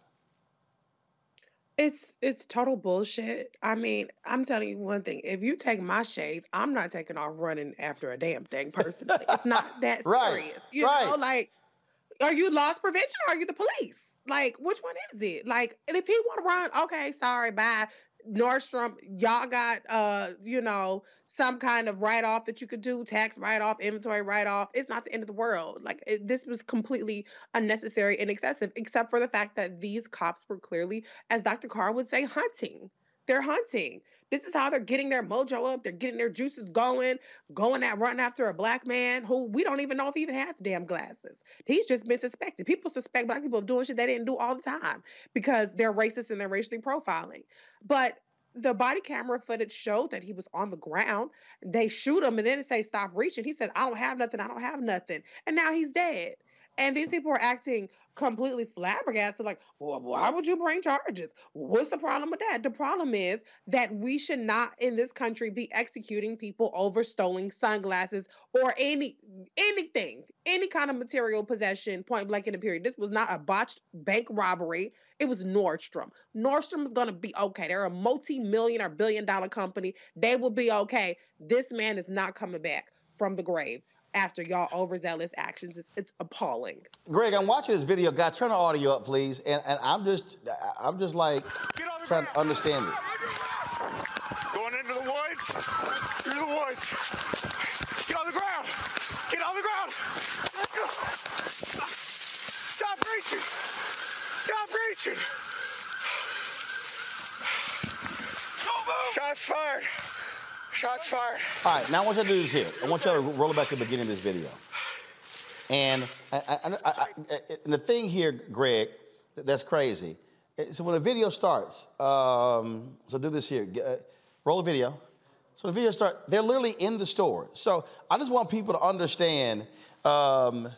It's it's total bullshit. I mean, I'm telling you one thing. If you take my shades, I'm not taking off running after a damn thing personally. it's not [LAUGHS] that Right, serious. You right. know, like are you loss prevention or are you the police? Like, which one is it? Like, and if he want to run, okay, sorry, bye. Nordstrom, y'all got uh, you know, some kind of write off that you could do, tax write off, inventory write off. It's not the end of the world. Like, it, this was completely unnecessary and excessive, except for the fact that these cops were clearly, as Dr. Carr would say, hunting. They're hunting. This is how they're getting their mojo up. They're getting their juices going, going at running after a black man who we don't even know if he even had the damn glasses. He's just been suspected. People suspect black people of doing shit they didn't do all the time because they're racist and they're racially profiling. But the body camera footage showed that he was on the ground. They shoot him and then they say, stop reaching. He said, I don't have nothing. I don't have nothing. And now he's dead. And these people are acting completely flabbergasted, like, well, why would you bring charges? What's the problem with that? The problem is that we should not in this country be executing people over stolen sunglasses or any anything, any kind of material possession, point blank in the period. This was not a botched bank robbery. It was Nordstrom. Nordstrom is gonna be okay. They're a multi-million or billion dollar company. They will be okay. This man is not coming back from the grave after y'all overzealous actions. It's, it's appalling. Greg, I'm watching this video. God, turn the audio up, please. And, and I'm just, I'm just like trying to understand this. Going into the woods, through the woods. Get on the ground. Get on the ground. Stop reaching. Stop reaching. Shots fired. Shots fired. All right, now I want you to do this here. I want you to roll it back to the beginning of this video. And, I, I, I, and the thing here, Greg, that's crazy. eh, So when the video starts, um, so do this here. Uh, roll the video. So the video start. They're literally in the store. So I just want people to understand um,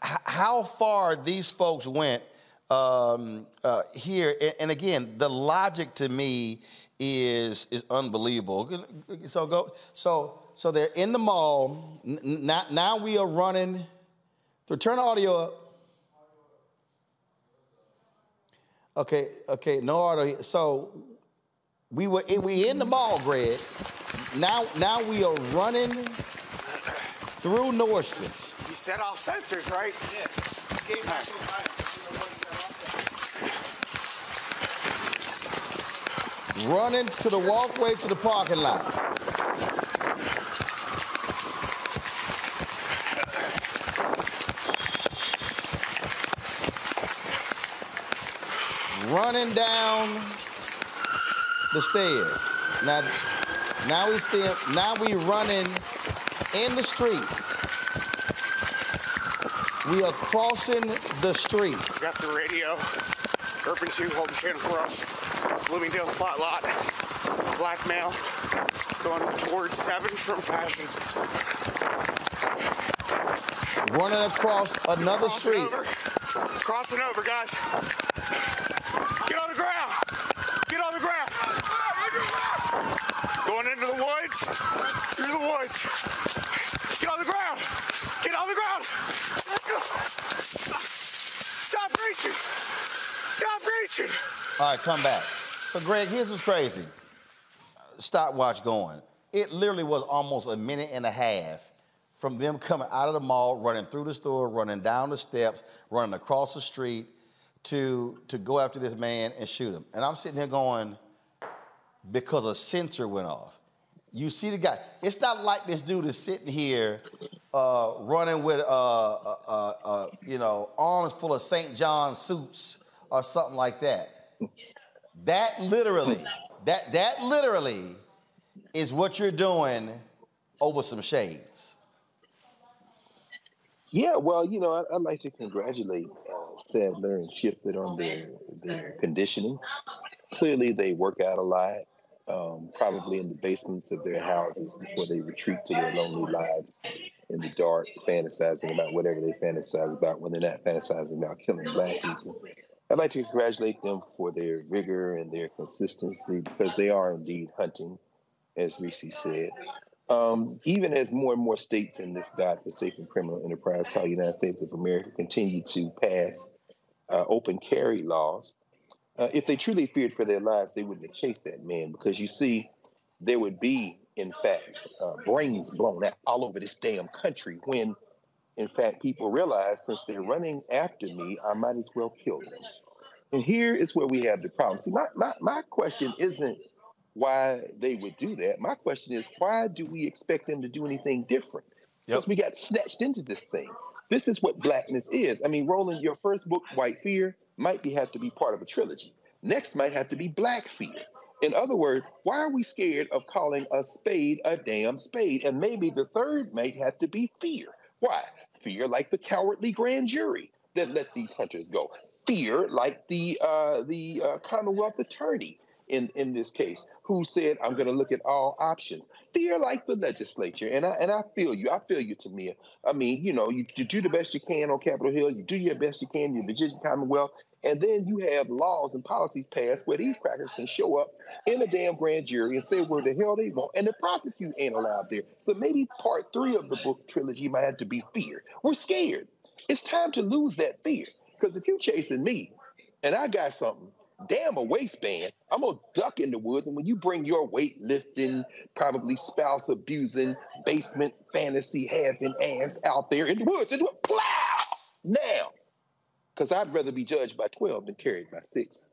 how far these folks went um, uh, here. And, and again, the logic to me is is unbelievable. So go. So so they're in the mall. Now, now we are running. So turn the audio up. Okay, okay, no audio. So we were we in the mall, Greg. Now now we are running through Nordstrom. You set off sensors, right? Yeah. Running to the walkway to the parking lot. Running down the stairs. Now, now we see him. Now we running in the street. We are crossing the street. Got the radio. Urban 2 holding channel for us. Bloomingdale spot lot. Black male. Going towards 7 from fashion. Running across another Crossing street. Over. Crossing over, guys. Get on the ground. Get on the ground. Going into the woods. Through the woods. Get on the ground. Get on the ground. Stop reaching. Stop reaching. All right, come back. So, Greg, here's what's crazy. Stopwatch going. It literally was almost a minute and a half from them coming out of the mall, running through the store, running down the steps, running across the street to to go after this man and shoot him. And I'm sitting there going, because a sensor went off. You see the guy. It's not like this dude is sitting here uh, running with, uh, uh, uh, uh you know, arms full of St. John suits or something like that. That literally, that that literally is what you're doing over some shades. Yeah, well, you know, I, would like to congratulate uh, Sadler and Shifflett on their their conditioning. Clearly, they work out a lot, um, probably in the basements of their houses before they retreat to their lonely lives in the dark, fantasizing about whatever they fantasize about when they're not fantasizing about killing black people. I'd like to congratulate them for their rigor and their consistency because they are indeed hunting, as Reese said. Um, even as more and more states in this godforsaken criminal enterprise called the United States of America continue to pass uh, open carry laws, uh, if they truly feared for their lives, they wouldn't have chased that man because you see, there would be, in fact, uh, brains blown out all over this damn country when, in fact, people realize since they're running after me, I might as well kill them. And here is where we have the problem. See, my, my, my question isn't why they would do that. My question is, why do we expect them to do anything different? Because yep. we got snatched into this thing. This is what blackness is. I mean, Roland, your first book, White Fear, might be have to be part of a trilogy. Next might have to be Black Fear. In other words, why are we scared of calling a spade a damn spade? And maybe the third might have to be fear. Why? Fear like the cowardly grand jury that let these hunters go. Fear like the uh, the uh, Commonwealth attorney in, in this case who said, I'm going to look at all options. Fear like the legislature. And I, and I feel you. I feel you, Tamia. I mean, you know, you, you do the best you can on Capitol Hill. You do your best you can. You're the Virginia Commonwealth. And then you have laws and policies passed where these crackers can show up in a damn grand jury and say where the hell they want, and the prosecute ain't allowed there. So maybe part three of the book trilogy might have to be fear. We're scared. It's time to lose that fear. Because if you're chasing me and I got something damn a waistband. I'm gonna duck in the woods, and when you bring your weightlifting, probably spouse abusing, basement fantasy having ass out there in the woods, and plow now, because I'd rather be judged by twelve than carried by six.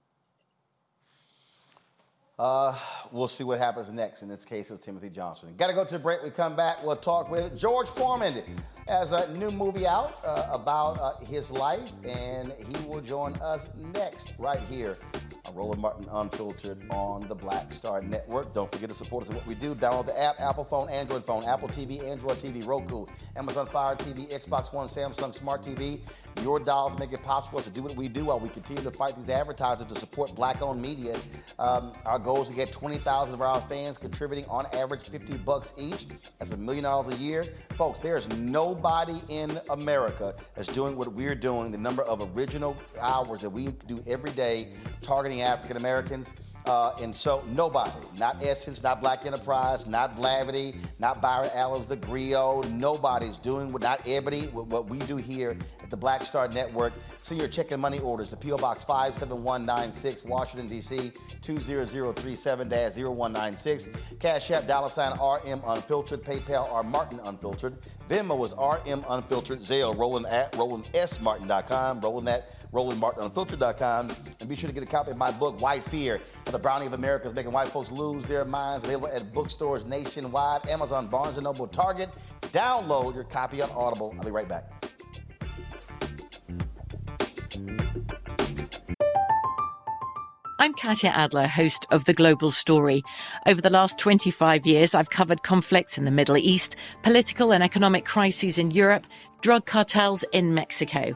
Uh, we'll see what happens next in this case of Timothy Johnson. Got to go to break. We come back. We'll talk with George Foreman has a new movie out uh, about uh, his life, and he will join us next right here on Roland Martin Unfiltered on the Black Star Network. Don't forget to support us in what we do. Download the app, Apple phone, Android phone, Apple TV, Android TV, Roku, Amazon Fire TV, Xbox One, Samsung Smart TV. Your dollars make it possible for us to do what we do while we continue to fight these advertisers to support black-owned media. Um, our goal is to get 20,000 of our fans contributing on average 50 bucks each. That's a million dollars a year. Folks, there is nobody in America that's doing what we're doing, the number of original hours that we do every day targeting African Americans. Uh, and so nobody, not Essence, not Black Enterprise, not Blavity, not Byron Allen's The Grio, nobody's doing what, not Ebony, what, what we do here at the Black Star Network. Send your check and money orders to P.O. Box 57196, Washington, D.C. 20037-0196. Cash App, dollar sign RM Unfiltered. PayPal, R Martin Unfiltered. Venmo is RM Unfiltered. Zelle, Roland at RolandSMartin.com. Roland at RolandMartinUnfiltered.com. And be sure to get a copy of my book, White Fear, The Browning of America is Making White Folks Lose Their Minds. Available at bookstores nationwide, Amazon, Barnes & Noble, Target. Download your copy on Audible. I'll be right back. I'm Katya Adler, host of The Global Story. Over the last 25 years, I've covered conflicts in the Middle East, political and economic crises in Europe, drug cartels in Mexico.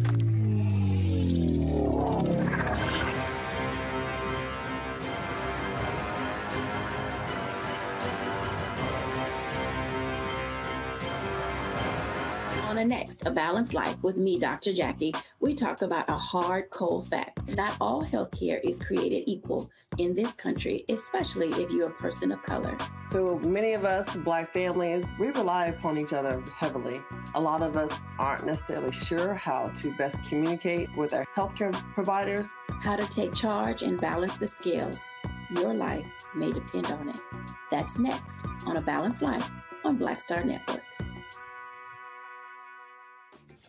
On next, A Balanced Life with me, Dr. Jackie, we talk about a hard, cold fact. Not all healthcare is created equal in this country, especially if you're a person of color. So many of us, Black families, we rely upon each other heavily. A lot of us aren't necessarily sure how to best communicate with our healthcare providers. How to take charge and balance the scales. Your life may depend on it. That's next on A Balanced Life on Black Star Network.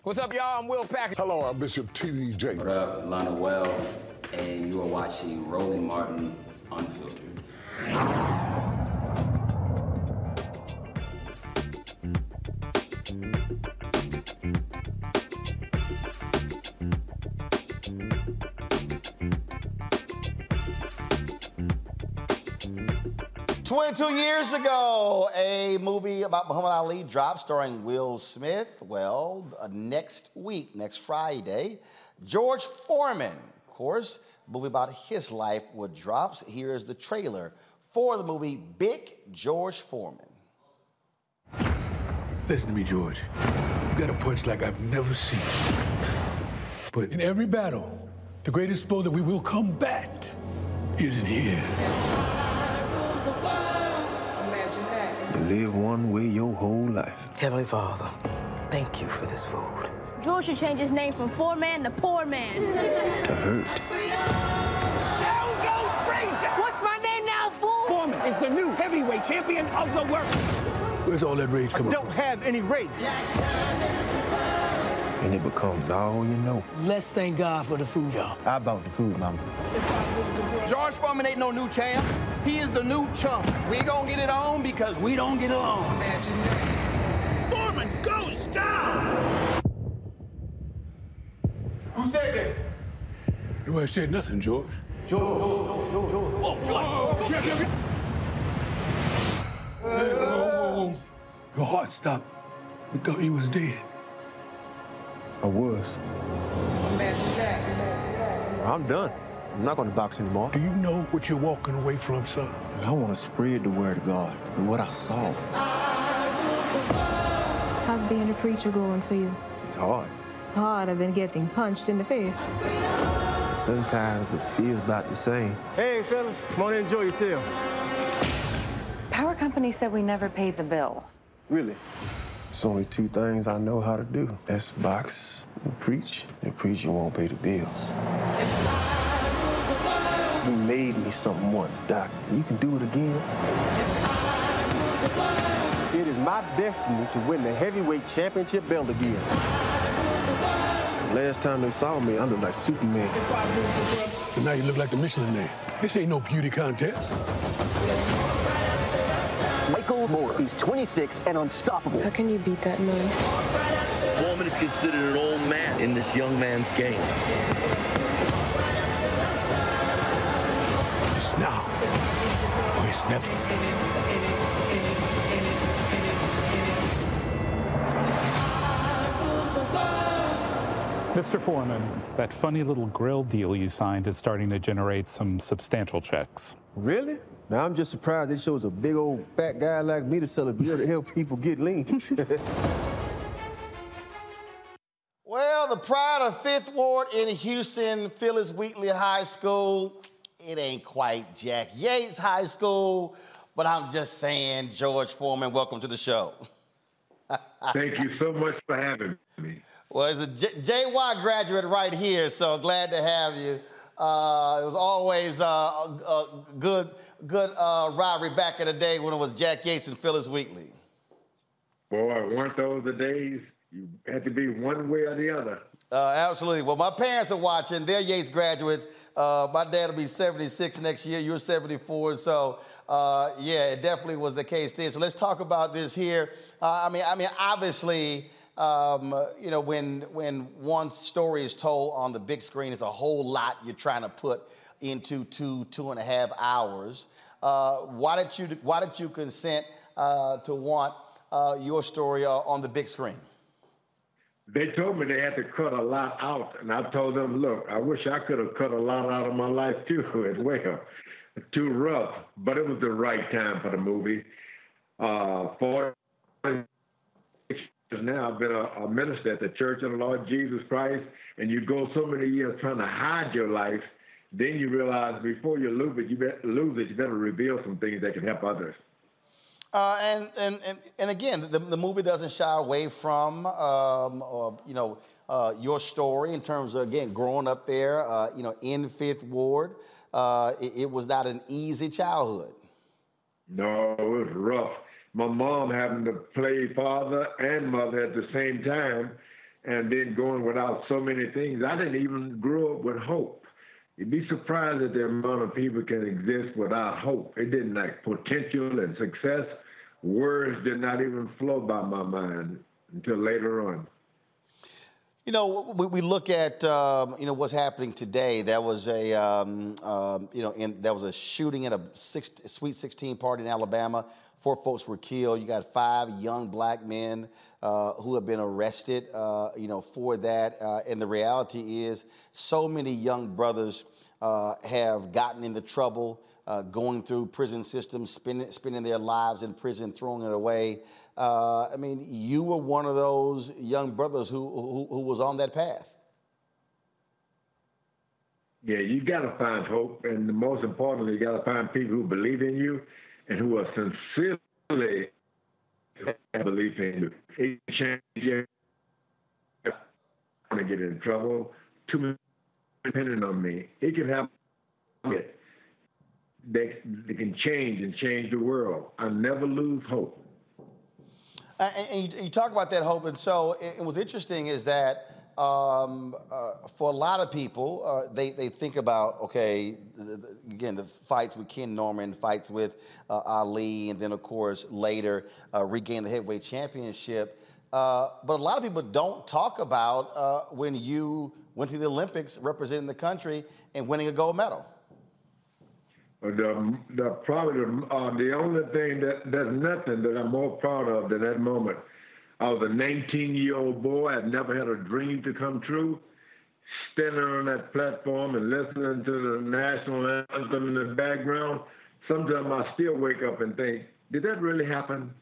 What's up, y'all? I'm Will Packer. Hello, I'm Bishop T.D. Jakes. What up, Lana Well, and you are watching Roland Martin Unfiltered. 22 years ago, a movie about Muhammad Ali dropped starring Will Smith. Well, uh, next week, next Friday, George Foreman, of course, movie about his life would drop. Here is the trailer for the movie Big George Foreman. Listen to me, George. You got a punch like I've never seen. But in every battle, the greatest foe that we will combat isn't here. You live one way your whole life. Heavenly Father, thank you for this food. George should change his name from Foreman to Poor Man. To hurt. What's my name now, fool? Foreman is the new heavyweight champion of the world. Where's all that rage coming Don't have any rage. And it becomes all you know. Let's thank God for the food, y'all. I bought the food, mama. George Foreman ain't no new champ. He is the new chump. We gonna get it on because we don't get along. Foreman goes down. Who said that? Nobody said nothing, George. George, George, George, George. Oh, George. Hey, whoa, whoa, whoa. Your heart stopped. We thought you was dead. I was. I'm done. I'm not going to box anymore. Do you know what you're walking away from, son? I want to spread the word of God and what I saw. How's being a preacher going for you? It's hard. Harder than getting punched in the face. Sometimes it feels about the same. Hey, fellas, come on and enjoy yourself. Power company said we never paid the bill. Really? It's only two things I know how to do. That's box and preach. And preaching won't pay the bills. You made me something once, Doc. You can do it again. It is my destiny to win the heavyweight championship belt again. Last time they saw me, I looked like Superman. So now you look like the Michelin Man. This ain't no beauty contest. Michael Moorer. He's 26 and unstoppable. How can you beat that man? Foreman is considered an old man in this young man's game. It's now or it's never. Mr. Foreman, that funny little grill deal you signed is starting to generate some substantial checks. Really? Now I'm just surprised they chose a big old fat guy like me to sell a grill to help people get lean. [LAUGHS] Well, the pride of Fifth Ward in Houston, Phillis Wheatley High School. It ain't quite Jack Yates High School, but I'm just saying, George Foreman, welcome to the show. [LAUGHS] Thank you so much for having me. Well, it's a J- JY graduate right here, so glad to have you. Uh, it was always uh, a, a good, good uh, rivalry back in the day when it was Jack Yates and Phillis Wheatley. Boy, weren't those the days? You had to be one way or the other. Uh, absolutely. Well, my parents are watching. They're Yates graduates. Uh, my dad will be 76 next year. You're 74. So, uh, yeah, it definitely was the case then. So let's talk about this here. Uh, I mean, I mean, obviously, um, you know, when when one story is told on the big screen, it's a whole lot you're trying to put into two two and a half hours. Uh, why did you Why did you consent uh, to want uh, your story uh, on the big screen? They told me they had to cut a lot out, and I told them, look, I wish I could have cut a lot out of my life too [LAUGHS] as well. Too rough, but it was the right time for the movie. Uh, for now, I've been a, a minister at the Church of the Lord Jesus Christ, and you go so many years trying to hide your life, then you realize before you lose it, you bet, lose it, you better reveal some things that can help others. Uh, and, and, and, and again, the, the movie doesn't shy away from, um, or, you know, uh, your story in terms of, again, growing up there, uh, you know, in Fifth Ward. Uh, it, it, was not an easy childhood. No, it was rough. My mom having to play father and mother at the same time and then going without so many things. I didn't even grow up with hope. You'd be surprised at the amount of people can exist without hope. It didn't like potential and success. Words did not even flow by my mind until later on. You know, we, we look at um, you know what's happening today. That was a um, um, you know in, that was a shooting at a six, Sweet 16 party in Alabama. Four folks were killed. You got five young black men uh, who have been arrested, uh, you know, for that. Uh, and the reality is, so many young brothers uh, have gotten into trouble, uh, going through prison systems, spending, spending their lives in prison, throwing it away. Uh, I mean, you were one of those young brothers who, who, who was on that path. Yeah, you got to find hope, and most importantly, you got to find people who believe in you and who are sincerely believe in. It change to get in trouble. Too many depending on me. It can happen. They, they can change and change the world. I never lose hope. Uh, and, and you, you, talk about that hope, and so it, it what's interesting is that um, uh, for a lot of people, uh, they, they think about, okay, the, the, again, the fights with Ken Norton, fights with uh, Ali, and then, of course, later uh, regain the heavyweight championship. Uh, but a lot of people don't talk about uh, when you went to the Olympics representing the country and winning a gold medal. the, the probably the, the only thing that there's nothing that I'm more proud of than that moment. I was a 19 year old boy. I'd never had a dream to come true. Standing on that platform and listening to the national anthem in the background, sometimes I still wake up and think, did that really happen?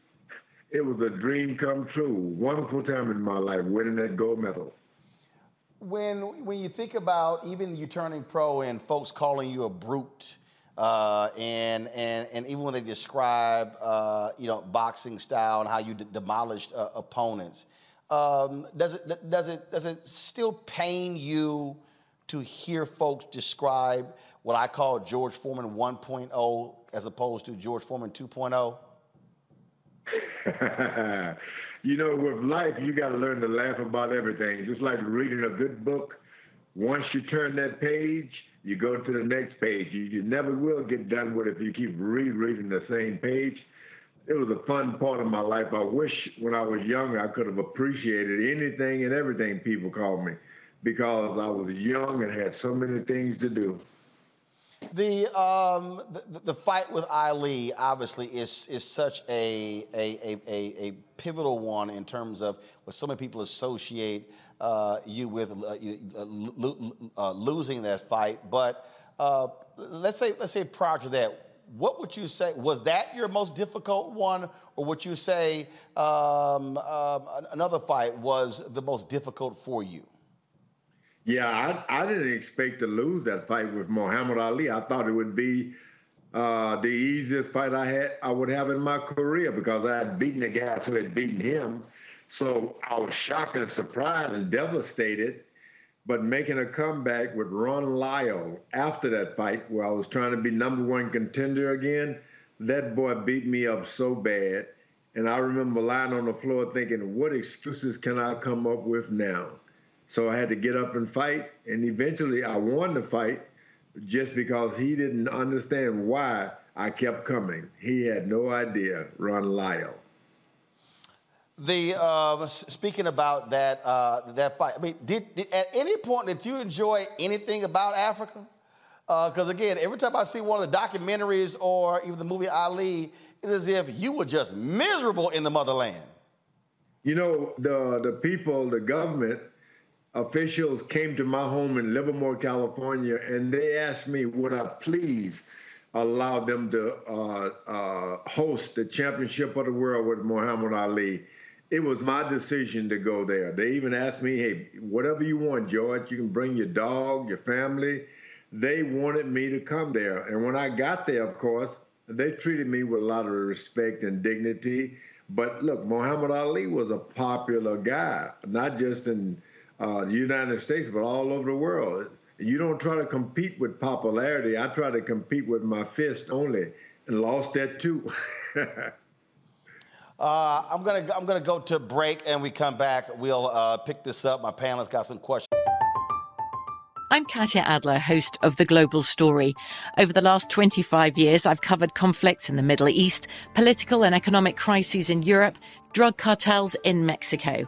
It was a dream come true. Wonderful time in my life, winning that gold medal. When when you think about even you turning pro and folks calling you a brute, uh, and and and even when they describe uh, you know boxing style and how you d- demolished uh, opponents, um, does it does it does it still pain you to hear folks describe what I call George Foreman 1.0 as opposed to George Foreman 2.0? [LAUGHS] you know, with life, you got to learn to laugh about everything. Just like reading a good book. Once you turn that page, you go to the next page. You, you never will get done with it if you keep rereading the same page. It was a fun part of my life. I wish when I was younger I could have appreciated anything and everything people called me because I was young and had so many things to do. The, um, the, the fight with Ali obviously is is such a a, a, a pivotal one in terms of what so many people associate uh, you with uh, lo- uh, losing that fight. But uh, let's say let's say prior to that, what would you say was that your most difficult one, or would you say um, um another fight was the most difficult for you? Yeah, I, I didn't expect to lose that fight with Muhammad Ali. I thought it would be uh, the easiest fight I had I would have in my career because I had beaten the guys who had beaten him. So I was shocked and surprised and devastated. But making a comeback with Ron Lyle after that fight, where I was trying to be number one contender again, that boy beat me up so bad. And I remember lying on the floor thinking, what excuses can I come up with now? So I had to get up and fight. And eventually I won the fight just because he didn't understand why I kept coming. He had no idea, Ron Lyle. The uh, speaking about that uh, that fight. I mean, did, did, at any point did you enjoy anything about Africa? Because uh, again, every time I see one of the documentaries or even the movie Ali, it's as if you were just miserable in the motherland. You know, the the people, the government officials came to my home in Livermore, California, and they asked me, would I please allow them to uh, uh, host the championship of the world with Muhammad Ali? It was my decision to go there. They even asked me, hey, whatever you want, George, you can bring your dog, your family. They wanted me to come there. And when I got there, of course, they treated me with a lot of respect and dignity. But look, Muhammad Ali was a popular guy, not just in uh, the United States, but all over the world. You don't try to compete with popularity. I try to compete with my fist only, and lost that too. [LAUGHS] uh, I'm gonna I'm gonna go to break, and we come back. We'll uh, pick this up. My panelists got some questions. I'm Katya Adler, host of The Global Story. Over the last 25 years, I've covered conflicts in the Middle East, political and economic crises in Europe, drug cartels in Mexico.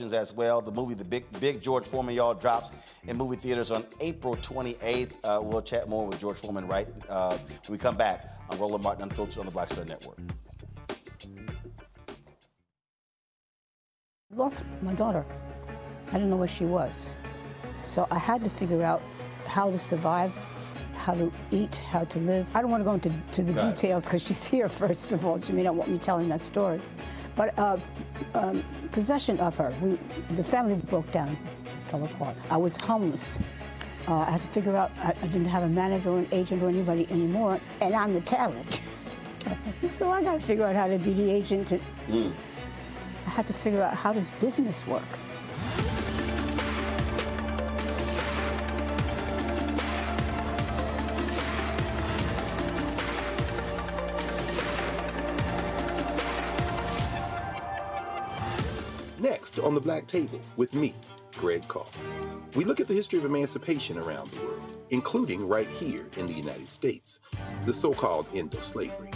As well. The movie, the big big George Foreman, y'all drops in movie theaters on April 28th. Uh, we'll chat more with George Foreman right uh, when we come back on Roland Martin Unfiltered on the Black Star Network. lost my daughter. I didn't know where she was. So I had to figure out how to survive, how to eat, how to live. I don't want to go into to the Right. details because she's [LAUGHS] here, first of all. She may not want me telling that story. But uh, um, possession of her, we, the family broke down, fell apart. I was homeless. Uh, I had to figure out, I, I didn't have a manager or an agent or anybody anymore, and I'm the talent. [LAUGHS] so I got to figure out how to be the agent. And, I had to figure out how does business work. On the Black Table with me, Greg Carr. We look at the history of emancipation around the world, including right here in the United States, the so called end of slavery.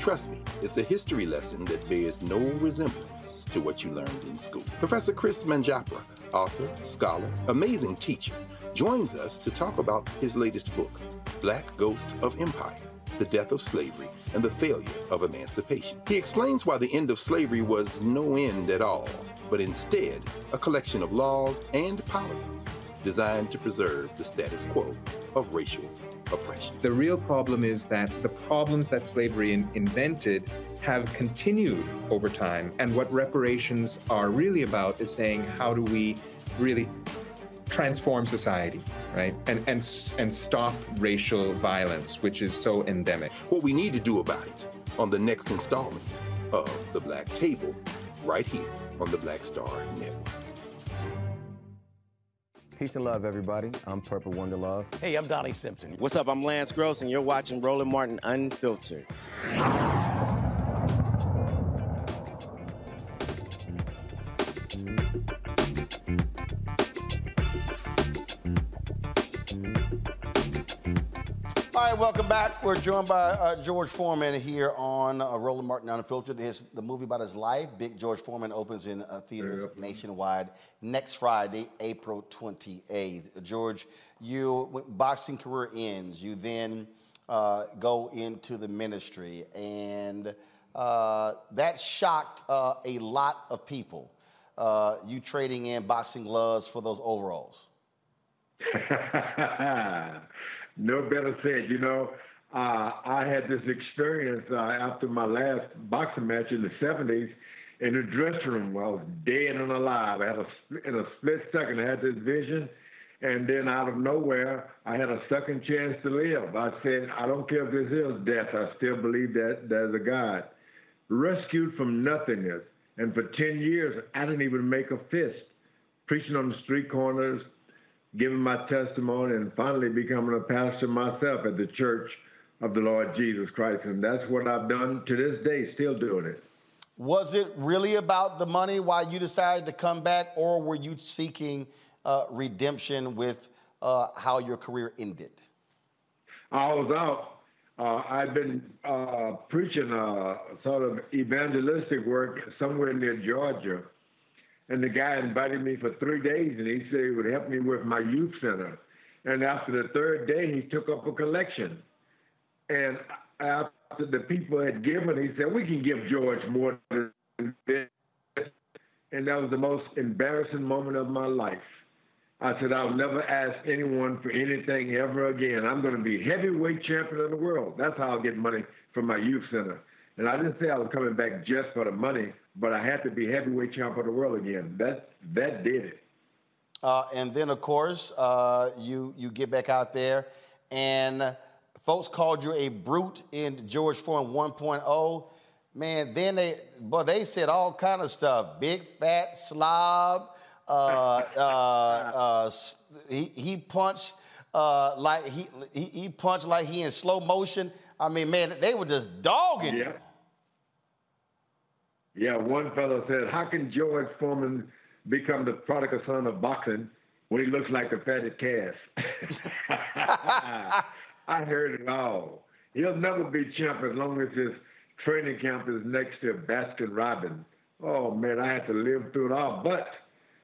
Trust me, it's a history lesson that bears no resemblance to what you learned in school. Professor Chris Manjapra, author, scholar, amazing teacher, joins us to talk about his latest book, Black Ghost of Empire The Death of Slavery and the Failure of Emancipation. He explains why the end of slavery was no end at all, but instead a collection of laws and policies designed to preserve the status quo of racial oppression. The real problem is that the problems that slavery in- invented have continued over time. And what reparations are really about is saying, how do we really transform society, right? And, and, and stop racial violence, which is so endemic. What we need to do about it on the next installment of The Black Table, right here on the Black Star Network. Peace and love, everybody. I'm Purple Wonder Love. Hey, I'm Donnie Simpson. What's up? I'm Lance Gross, and you're watching Roland Martin Unfiltered. All right, welcome back. We're joined by uh, George Foreman here on uh, Roland Martin Unfiltered. His, the movie about his life, Big George Foreman, opens in uh, theaters nationwide next Friday, April 28th. George, you boxing career ends. You then uh, go into the ministry, and uh, that shocked uh, a lot of people. Uh, you trading in boxing gloves for those overalls. [LAUGHS] no better said. You know, uh, I had this experience uh, after my last boxing match in the 70s in the dressing room. I was dead and alive. I had a, in a split second, I had this vision. And then out of nowhere, I had a second chance to live. I said, I don't care if this is death, I still believe that there's a God. Rescued from nothingness. And for 10 years, I didn't even make a fist. Preaching on the street corners, giving my testimony, and finally becoming a pastor myself at the Church of the Lord Jesus Christ. And that's what I've done to this day, still doing it. Was it really about the money why you decided to come back, or were you seeking uh, redemption with uh, how your career ended? I was out. Uh, I'd been uh, preaching a sort of evangelistic work somewhere near Georgia. And the guy invited me for three days, and he said he would help me with my youth center. And after the third day, he took up a collection. And after the people had given, he said, We can give George more than this. And that was the most embarrassing moment of my life. I said, I'll never ask anyone for anything ever again. I'm going to be heavyweight champion of the world. That's how I'll get money from my youth center. And I didn't say I was coming back just for the money, but I had to be heavyweight champ of the world again. That that did it. Uh, and then, of course, uh, you you get back out there, and folks called you a brute in George Foreman 1.0. Man, then they, boy, they said all kind of stuff. Big fat slob. Uh, uh, [LAUGHS] uh, he, he punched uh, like he, he he punched like he in slow motion. I mean, man, they were just dogging Yeah. Yeah, one fellow said, How can George Foreman become the prodigal son of boxing when he looks like the fatted calf? [LAUGHS] I heard it all. He'll never be champ as long as his training camp is next to Baskin Robbins. Oh man, I had to live through it all. But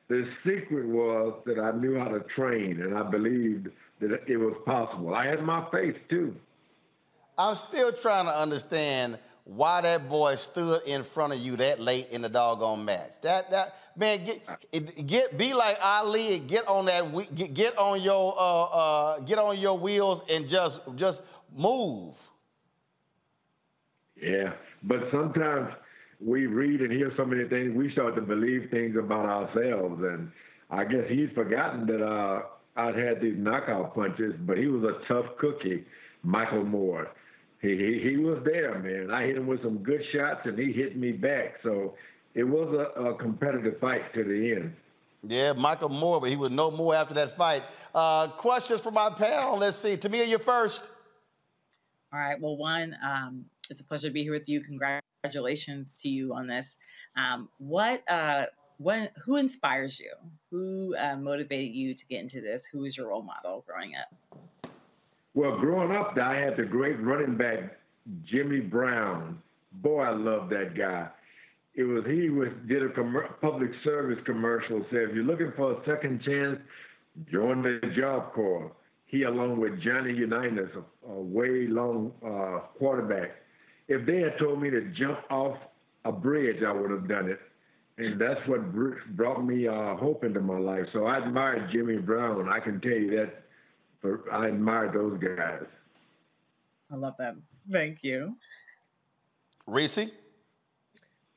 the secret was that I knew how to train and I believed that it was possible. I had my faith too. I'm still trying to understand why that boy stood in front of you that late in the doggone match. That that man get get be like Ali and get on that get, get on your uh, uh, get on your wheels and just just move. Yeah, but sometimes we read and hear so many things, we start to believe things about ourselves. And I guess he's forgotten that uh, I'd had these knockout punches, but he was a tough cookie, Michael Moorer. He, he, he was there, man. I hit him with some good shots, and he hit me back. So it was a, a competitive fight to the end. Yeah, Michael Moorer, but he was no more after that fight. Uh, questions for my panel. Let's see. Tamia, you first. All right. Well, one, um, it's a pleasure to be here with you. Congratulations to you on this. Um, what, uh, when, who inspires you? Who uh, motivated you to get into this? Who was your role model growing up? Well, growing up, I had the great running back Jimmy Brown. Boy, I love that guy. It was he was did a commer public service commercial. Said if you're looking for a second chance, join the Job Corps. He, along with Johnny Unitas, a, a way long uh, quarterback. If they had told me to jump off a bridge, I would have done it. And that's what br- brought me uh, hope into my life. So I admired Jimmy Brown. I can tell you that. For, I admire those guys. I love them. Thank you. Reese?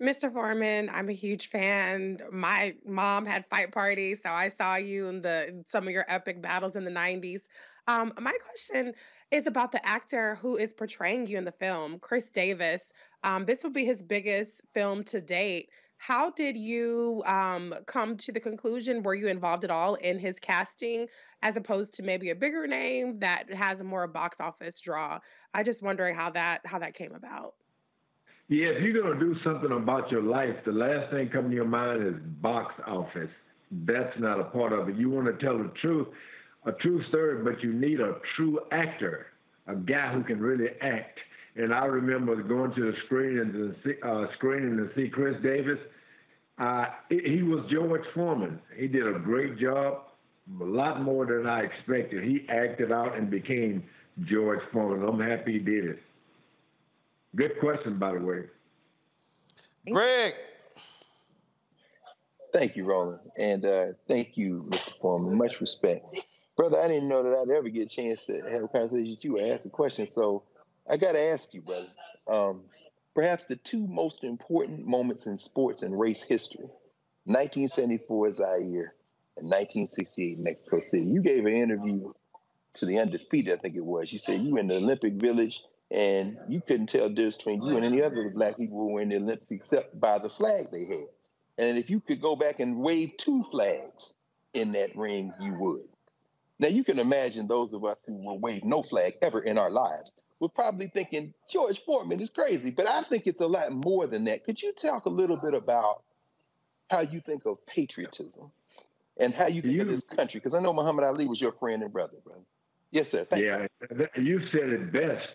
Mr. Foreman, I'm a huge fan. My mom had fight parties, so I saw you in the in some of your epic battles in the 90s. Um, my question is about the actor who is portraying you in the film, Khris Davis. Um, this will be his biggest film to date. How did you um, come to the conclusion? Were you involved at all in his casting, as opposed to maybe a bigger name that has a more a box office draw? I just wondering how that how that came about. Yeah, if you're to do something about your life, the last thing coming to your mind is box office. That's not a part of it. You want to tell the truth, a true story, but you need a true actor, a guy who can really act. And I remember going to the screening to see, uh, screening to see Khris Davis. Uh, he was George Foreman. He did a great job, a lot more than I expected. He acted out and became George Foreman. I'm happy he did it. Good question, by the way. Greg. Thank you, Roland. And uh, thank you, Mr. Foreman. Much respect. Brother, I didn't know that I'd ever get a chance to have a conversation with you or ask a question. So I got to ask you, brother. Um, perhaps the two most important moments in sports and race history 1974 Zaire and 1968 Mexico City. You gave an interview to the Undefeated, I think it was. You said you were in the Olympic Village and you couldn't tell the difference between you and any other black people who were in the Olympics except by the flag they had. And if you could go back and wave two flags in that ring, you would. Now you can imagine those of us who will wave no flag ever in our lives. We're probably thinking George Foreman is crazy, but I think it's a lot more than that. Could you talk a little bit about how you think of patriotism and how you think of this country? Because I know Muhammad Ali was your friend and brother, brother. Yes, sir. Thank yeah, th- you said it best.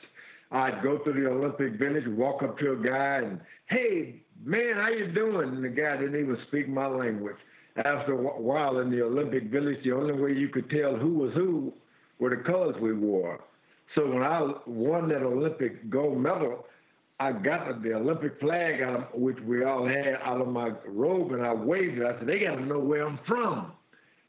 I'd go to the Olympic Village, walk up to a guy, and hey, man, how you doing? And the guy didn't even speak my language. After a while in the Olympic Village, the only way you could tell who was who were the colors we wore. So when I won that Olympic gold medal, I got the Olympic flag out, of, which we all had, out of my robe, and I waved it. I said, "They got to know where I'm from."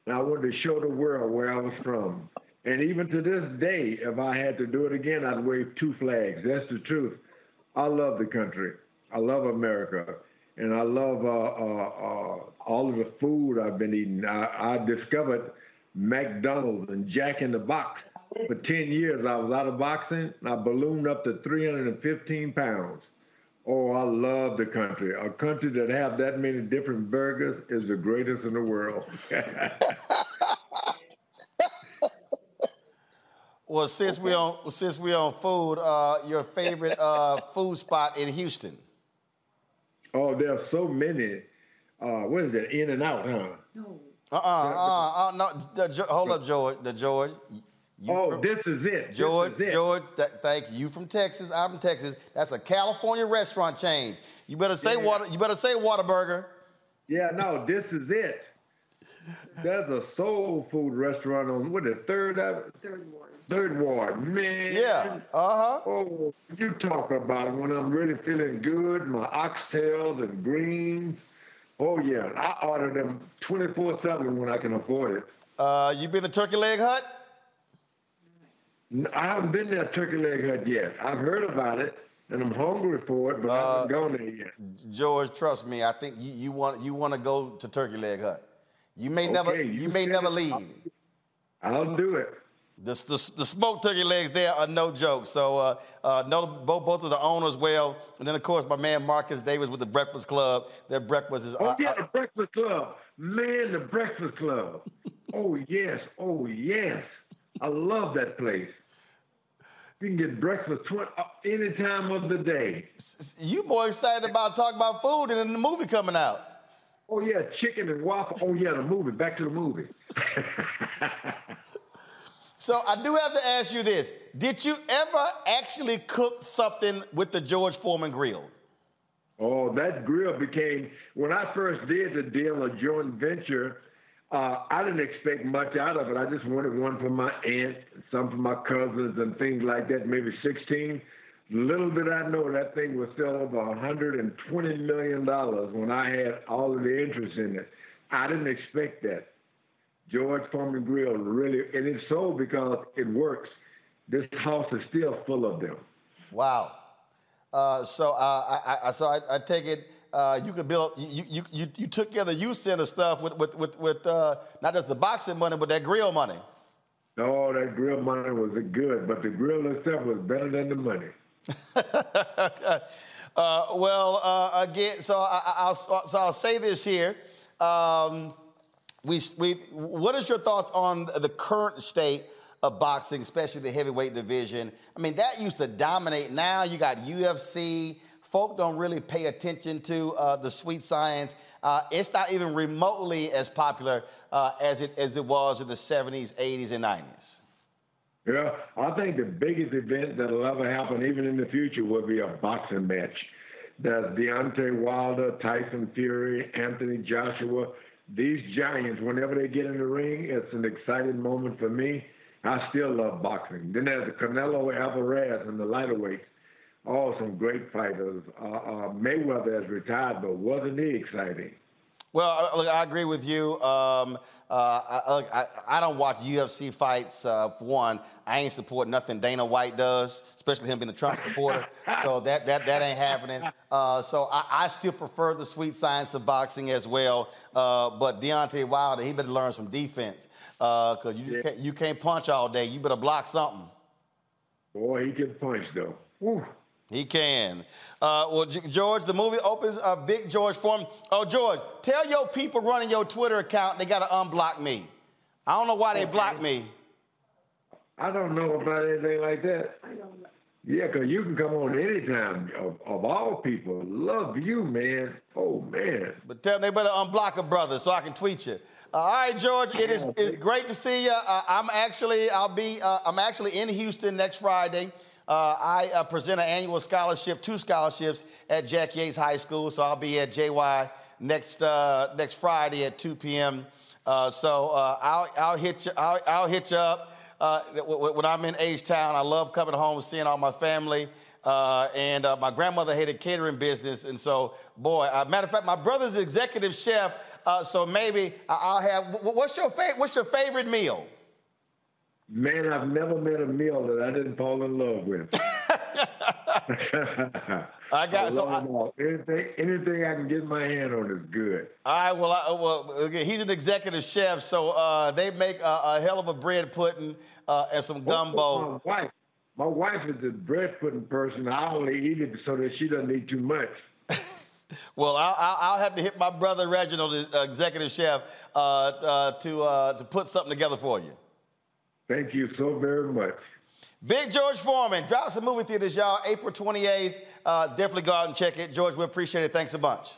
And I wanted to show the world where I was from. And even to this day, if I had to do it again, I'd wave two flags. That's the truth. I love the country. I love America. And I love uh, uh, uh, all of the food I've been eating. I, I discovered McDonald's and Jack in the Box. For 10 years, I was out of boxing, I ballooned up to 315 pounds. Oh, I love the country. A country that have that many different burgers is the greatest in the world. [LAUGHS] well, since we on since we on food, uh, your favorite uh, food spot in Houston? Oh, there's so many. Uh, what is it? In and Out, huh? No. Uh uh uh, uh no. The, hold up, George. The George. You oh, from, this is it. George, is it. George, th- thank you. You from Texas? I'm from Texas. That's a California restaurant change. You better say yeah. water. You better say Whataburger. Yeah, no, this is it. There's a soul food restaurant on what is third Third Ward. Third Ward, man. Yeah. Uh huh. Oh, you talk about it when I'm really feeling good. My oxtails and greens. Oh yeah, I order them 24/7 when I can afford it. Uh, you been the Turkey Leg Hut? I haven't been there Turkey Leg Hut yet. I've heard about it and I'm hungry for it, but uh, I haven't gone there yet. George, trust me. I think you, you want you want to go to Turkey Leg Hut. You may okay, never you, you may never leave. I'll, I'll do it. The, the, the, smoked turkey legs there are no joke. So uh, uh, know both, both of the owners well. And then, of course, my man Marcus Davis with the Breakfast Klub. Their breakfast is... Oh, uh, yeah, the Breakfast Klub. Man, the Breakfast Klub. oh, yes. Oh, yes. I love that place. You can get breakfast uh, any time of the day. You more excited about talking about food than the movie coming out. Oh, yeah, chicken and waffle. Oh, yeah, the movie. Back to the movie. [LAUGHS] So I do have to ask you this. Did you ever actually cook something with the George Foreman grill? Oh, that grill became, when I first did the deal, a joint venture, uh, I didn't expect much out of it. I just wanted one for my aunt, some for my cousins, and things like that, maybe 16. Little did I know that thing was sell over $120 million when I had all of the interest in it. I didn't expect that. George Foreman Grill really, and it's so because it works. This house is still full of them. Wow. Uh, so uh, I, I, so I, I take it uh, you could build. You, you you you took care of the youth center stuff with with with, with uh, not just the boxing money, but that grill money. No, that grill money was good, but the grill itself was better than the money. [LAUGHS] Uh, well, uh, again, so I, will so I'll say this here. Um, we, we, what is your thoughts on the current state of boxing, especially the heavyweight division? I mean, that used to dominate. Now you got UFC. Folk don't really pay attention to uh, the sweet science. Uh, it's not even remotely as popular uh, as, it, as it was in the 70s, 80s, and 90s. Yeah, I think the biggest event that'll ever happen, even in the future, will be a boxing match. There's Deontay Wilder, Tyson Fury, Anthony Joshua these giants, whenever they get in the ring, it's an exciting moment for me. I still love boxing. Then there's the Canelo Alvarez and the lighter weights. All some great fighters. Uh, uh, Mayweather has retired, but wasn't he exciting? Well, look, I agree with you. Um, uh, I, I, I, don't watch UFC fights. Uh, for one, I ain't support nothing Dana White does, especially him being a Trump supporter. so [LAUGHS] that that that ain't happening. Uh, so I, I, still prefer the sweet science of boxing as well. Uh, but Deontay Wilder, he better learn some defense because uh, you yeah. can't, you can't punch all day. You better block something. Boy, he can punch though. Woo. He can. Uh, well, George, the movie opens uh, Big George Foreman. Oh, George, tell your people running your Twitter account they got to unblock me. I don't know why they blocked me. I don't know about anything like that. Yeah, because you can come on anytime. Of, of all people, love you, man. Oh, man. But tell them they better unblock a brother so I can tweet you. Uh, all right, George, it is it's great to see you. Uh, I'm actually I'll be uh, I'm actually in Houston next Friday. Uh, I uh, present an annual scholarship, two scholarships at Jack Yates High School. So I'll be at JY next uh, next Friday at 2 p.m. Uh, so uh, I'll, I'll hit you. I'll, I'll hit you up uh, when I'm in H Town. I love coming home, and seeing all my family. and my grandmother had a catering business, and so boy, matter of fact, my brother's executive chef. so maybe I'll have. What's your favorite? What's your favorite meal? Man, I've never met a meal that I didn't fall in love with. [LAUGHS] [LAUGHS] I got I so I, anything anything I can get my hand on is good. All right, well, I, well, okay, he's an executive chef, so uh, they make a, a, hell of a bread pudding uh, and some gumbo. my wife, My wife is a bread pudding person. I only eat it so that she doesn't eat too much. [LAUGHS] Well, I'll, I'll, I'll have to hit my brother Reginald, the uh, executive chef, uh, uh, to uh, to put something together for you. Thank you so very much. Big George Foreman, drops some movie theaters, y'all. April 28th. Uh, definitely go out and check it. George, we appreciate it. Thanks a bunch.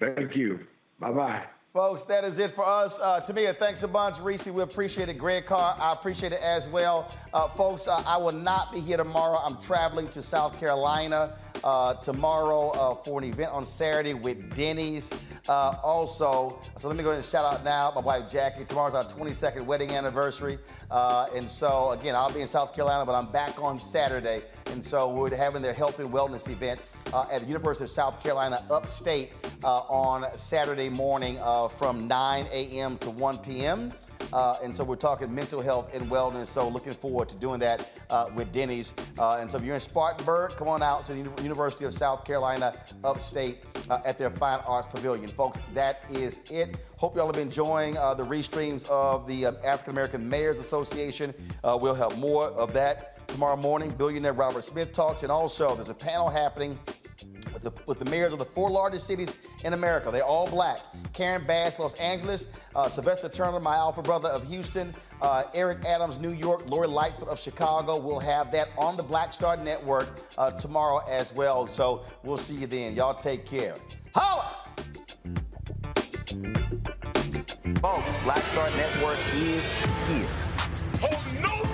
Thank you. Bye bye. Folks, that is it for us. Uh, Tamia, thanks a bunch. Reese, we appreciate it. Greg Carr, I appreciate it as well. Uh, folks, uh, I will not be here tomorrow. I'm traveling to South Carolina uh, tomorrow uh, for an event on Saturday with Denny's. Uh, also, so let me go ahead and shout out now my wife Jackie. Tomorrow's our 22nd wedding anniversary. and so, again, I'll be in South Carolina, but I'm back on Saturday. And so we're having their health and wellness event uh, at the University of South Carolina upstate uh, on Saturday morning uh, from 9 a.m. to 1 p.m. Uh, and so we're talking mental health and wellness. So looking forward to doing that uh, with Denny's. Uh, and so if you're in Spartanburg, come on out to the University of South Carolina upstate at their Fine Arts Pavilion. Folks, that is it. Hope y'all have been enjoying the restreams of the African American Mayors Association. we'll have more of that tomorrow morning. Billionaire Robert Smith talks. And also, there's a panel happening with the, with the mayors of the four largest cities in America. They're all black. Karen Bass, Los Angeles, uh, Sylvester Turner, my alpha brother of Houston, uh, Eric Adams, New York, Lori Lightfoot of Chicago. We'll have that on the Black Star Network uh, tomorrow as well. So we'll see you then. Y'all take care. Holla! Folks, Black Star Network is here. Hold no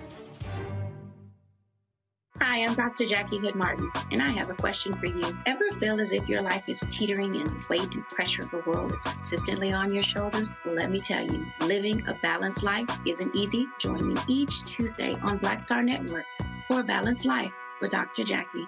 Hi, I'm Dr. Jackie Hood Martin, and I have a question for you. Ever feel as if your life is teetering and the weight and pressure of the world is consistently on your shoulders? Well, let me tell you, living a balanced life isn't easy. Join me each Tuesday on Black Star Network for a balanced life with Dr. Jackie.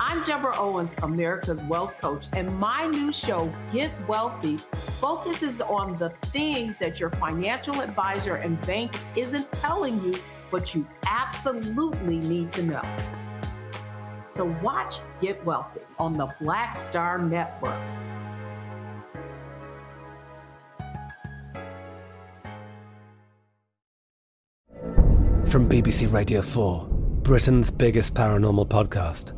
I'm Deborah Owens, America's Wealth Coach, and my new show, Get Wealthy, focuses on the things that your financial advisor and bank isn't telling you, but you absolutely need to know. So watch Get Wealthy on the Black Star Network. From BBC Radio 4, Britain's biggest paranormal podcast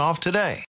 off today.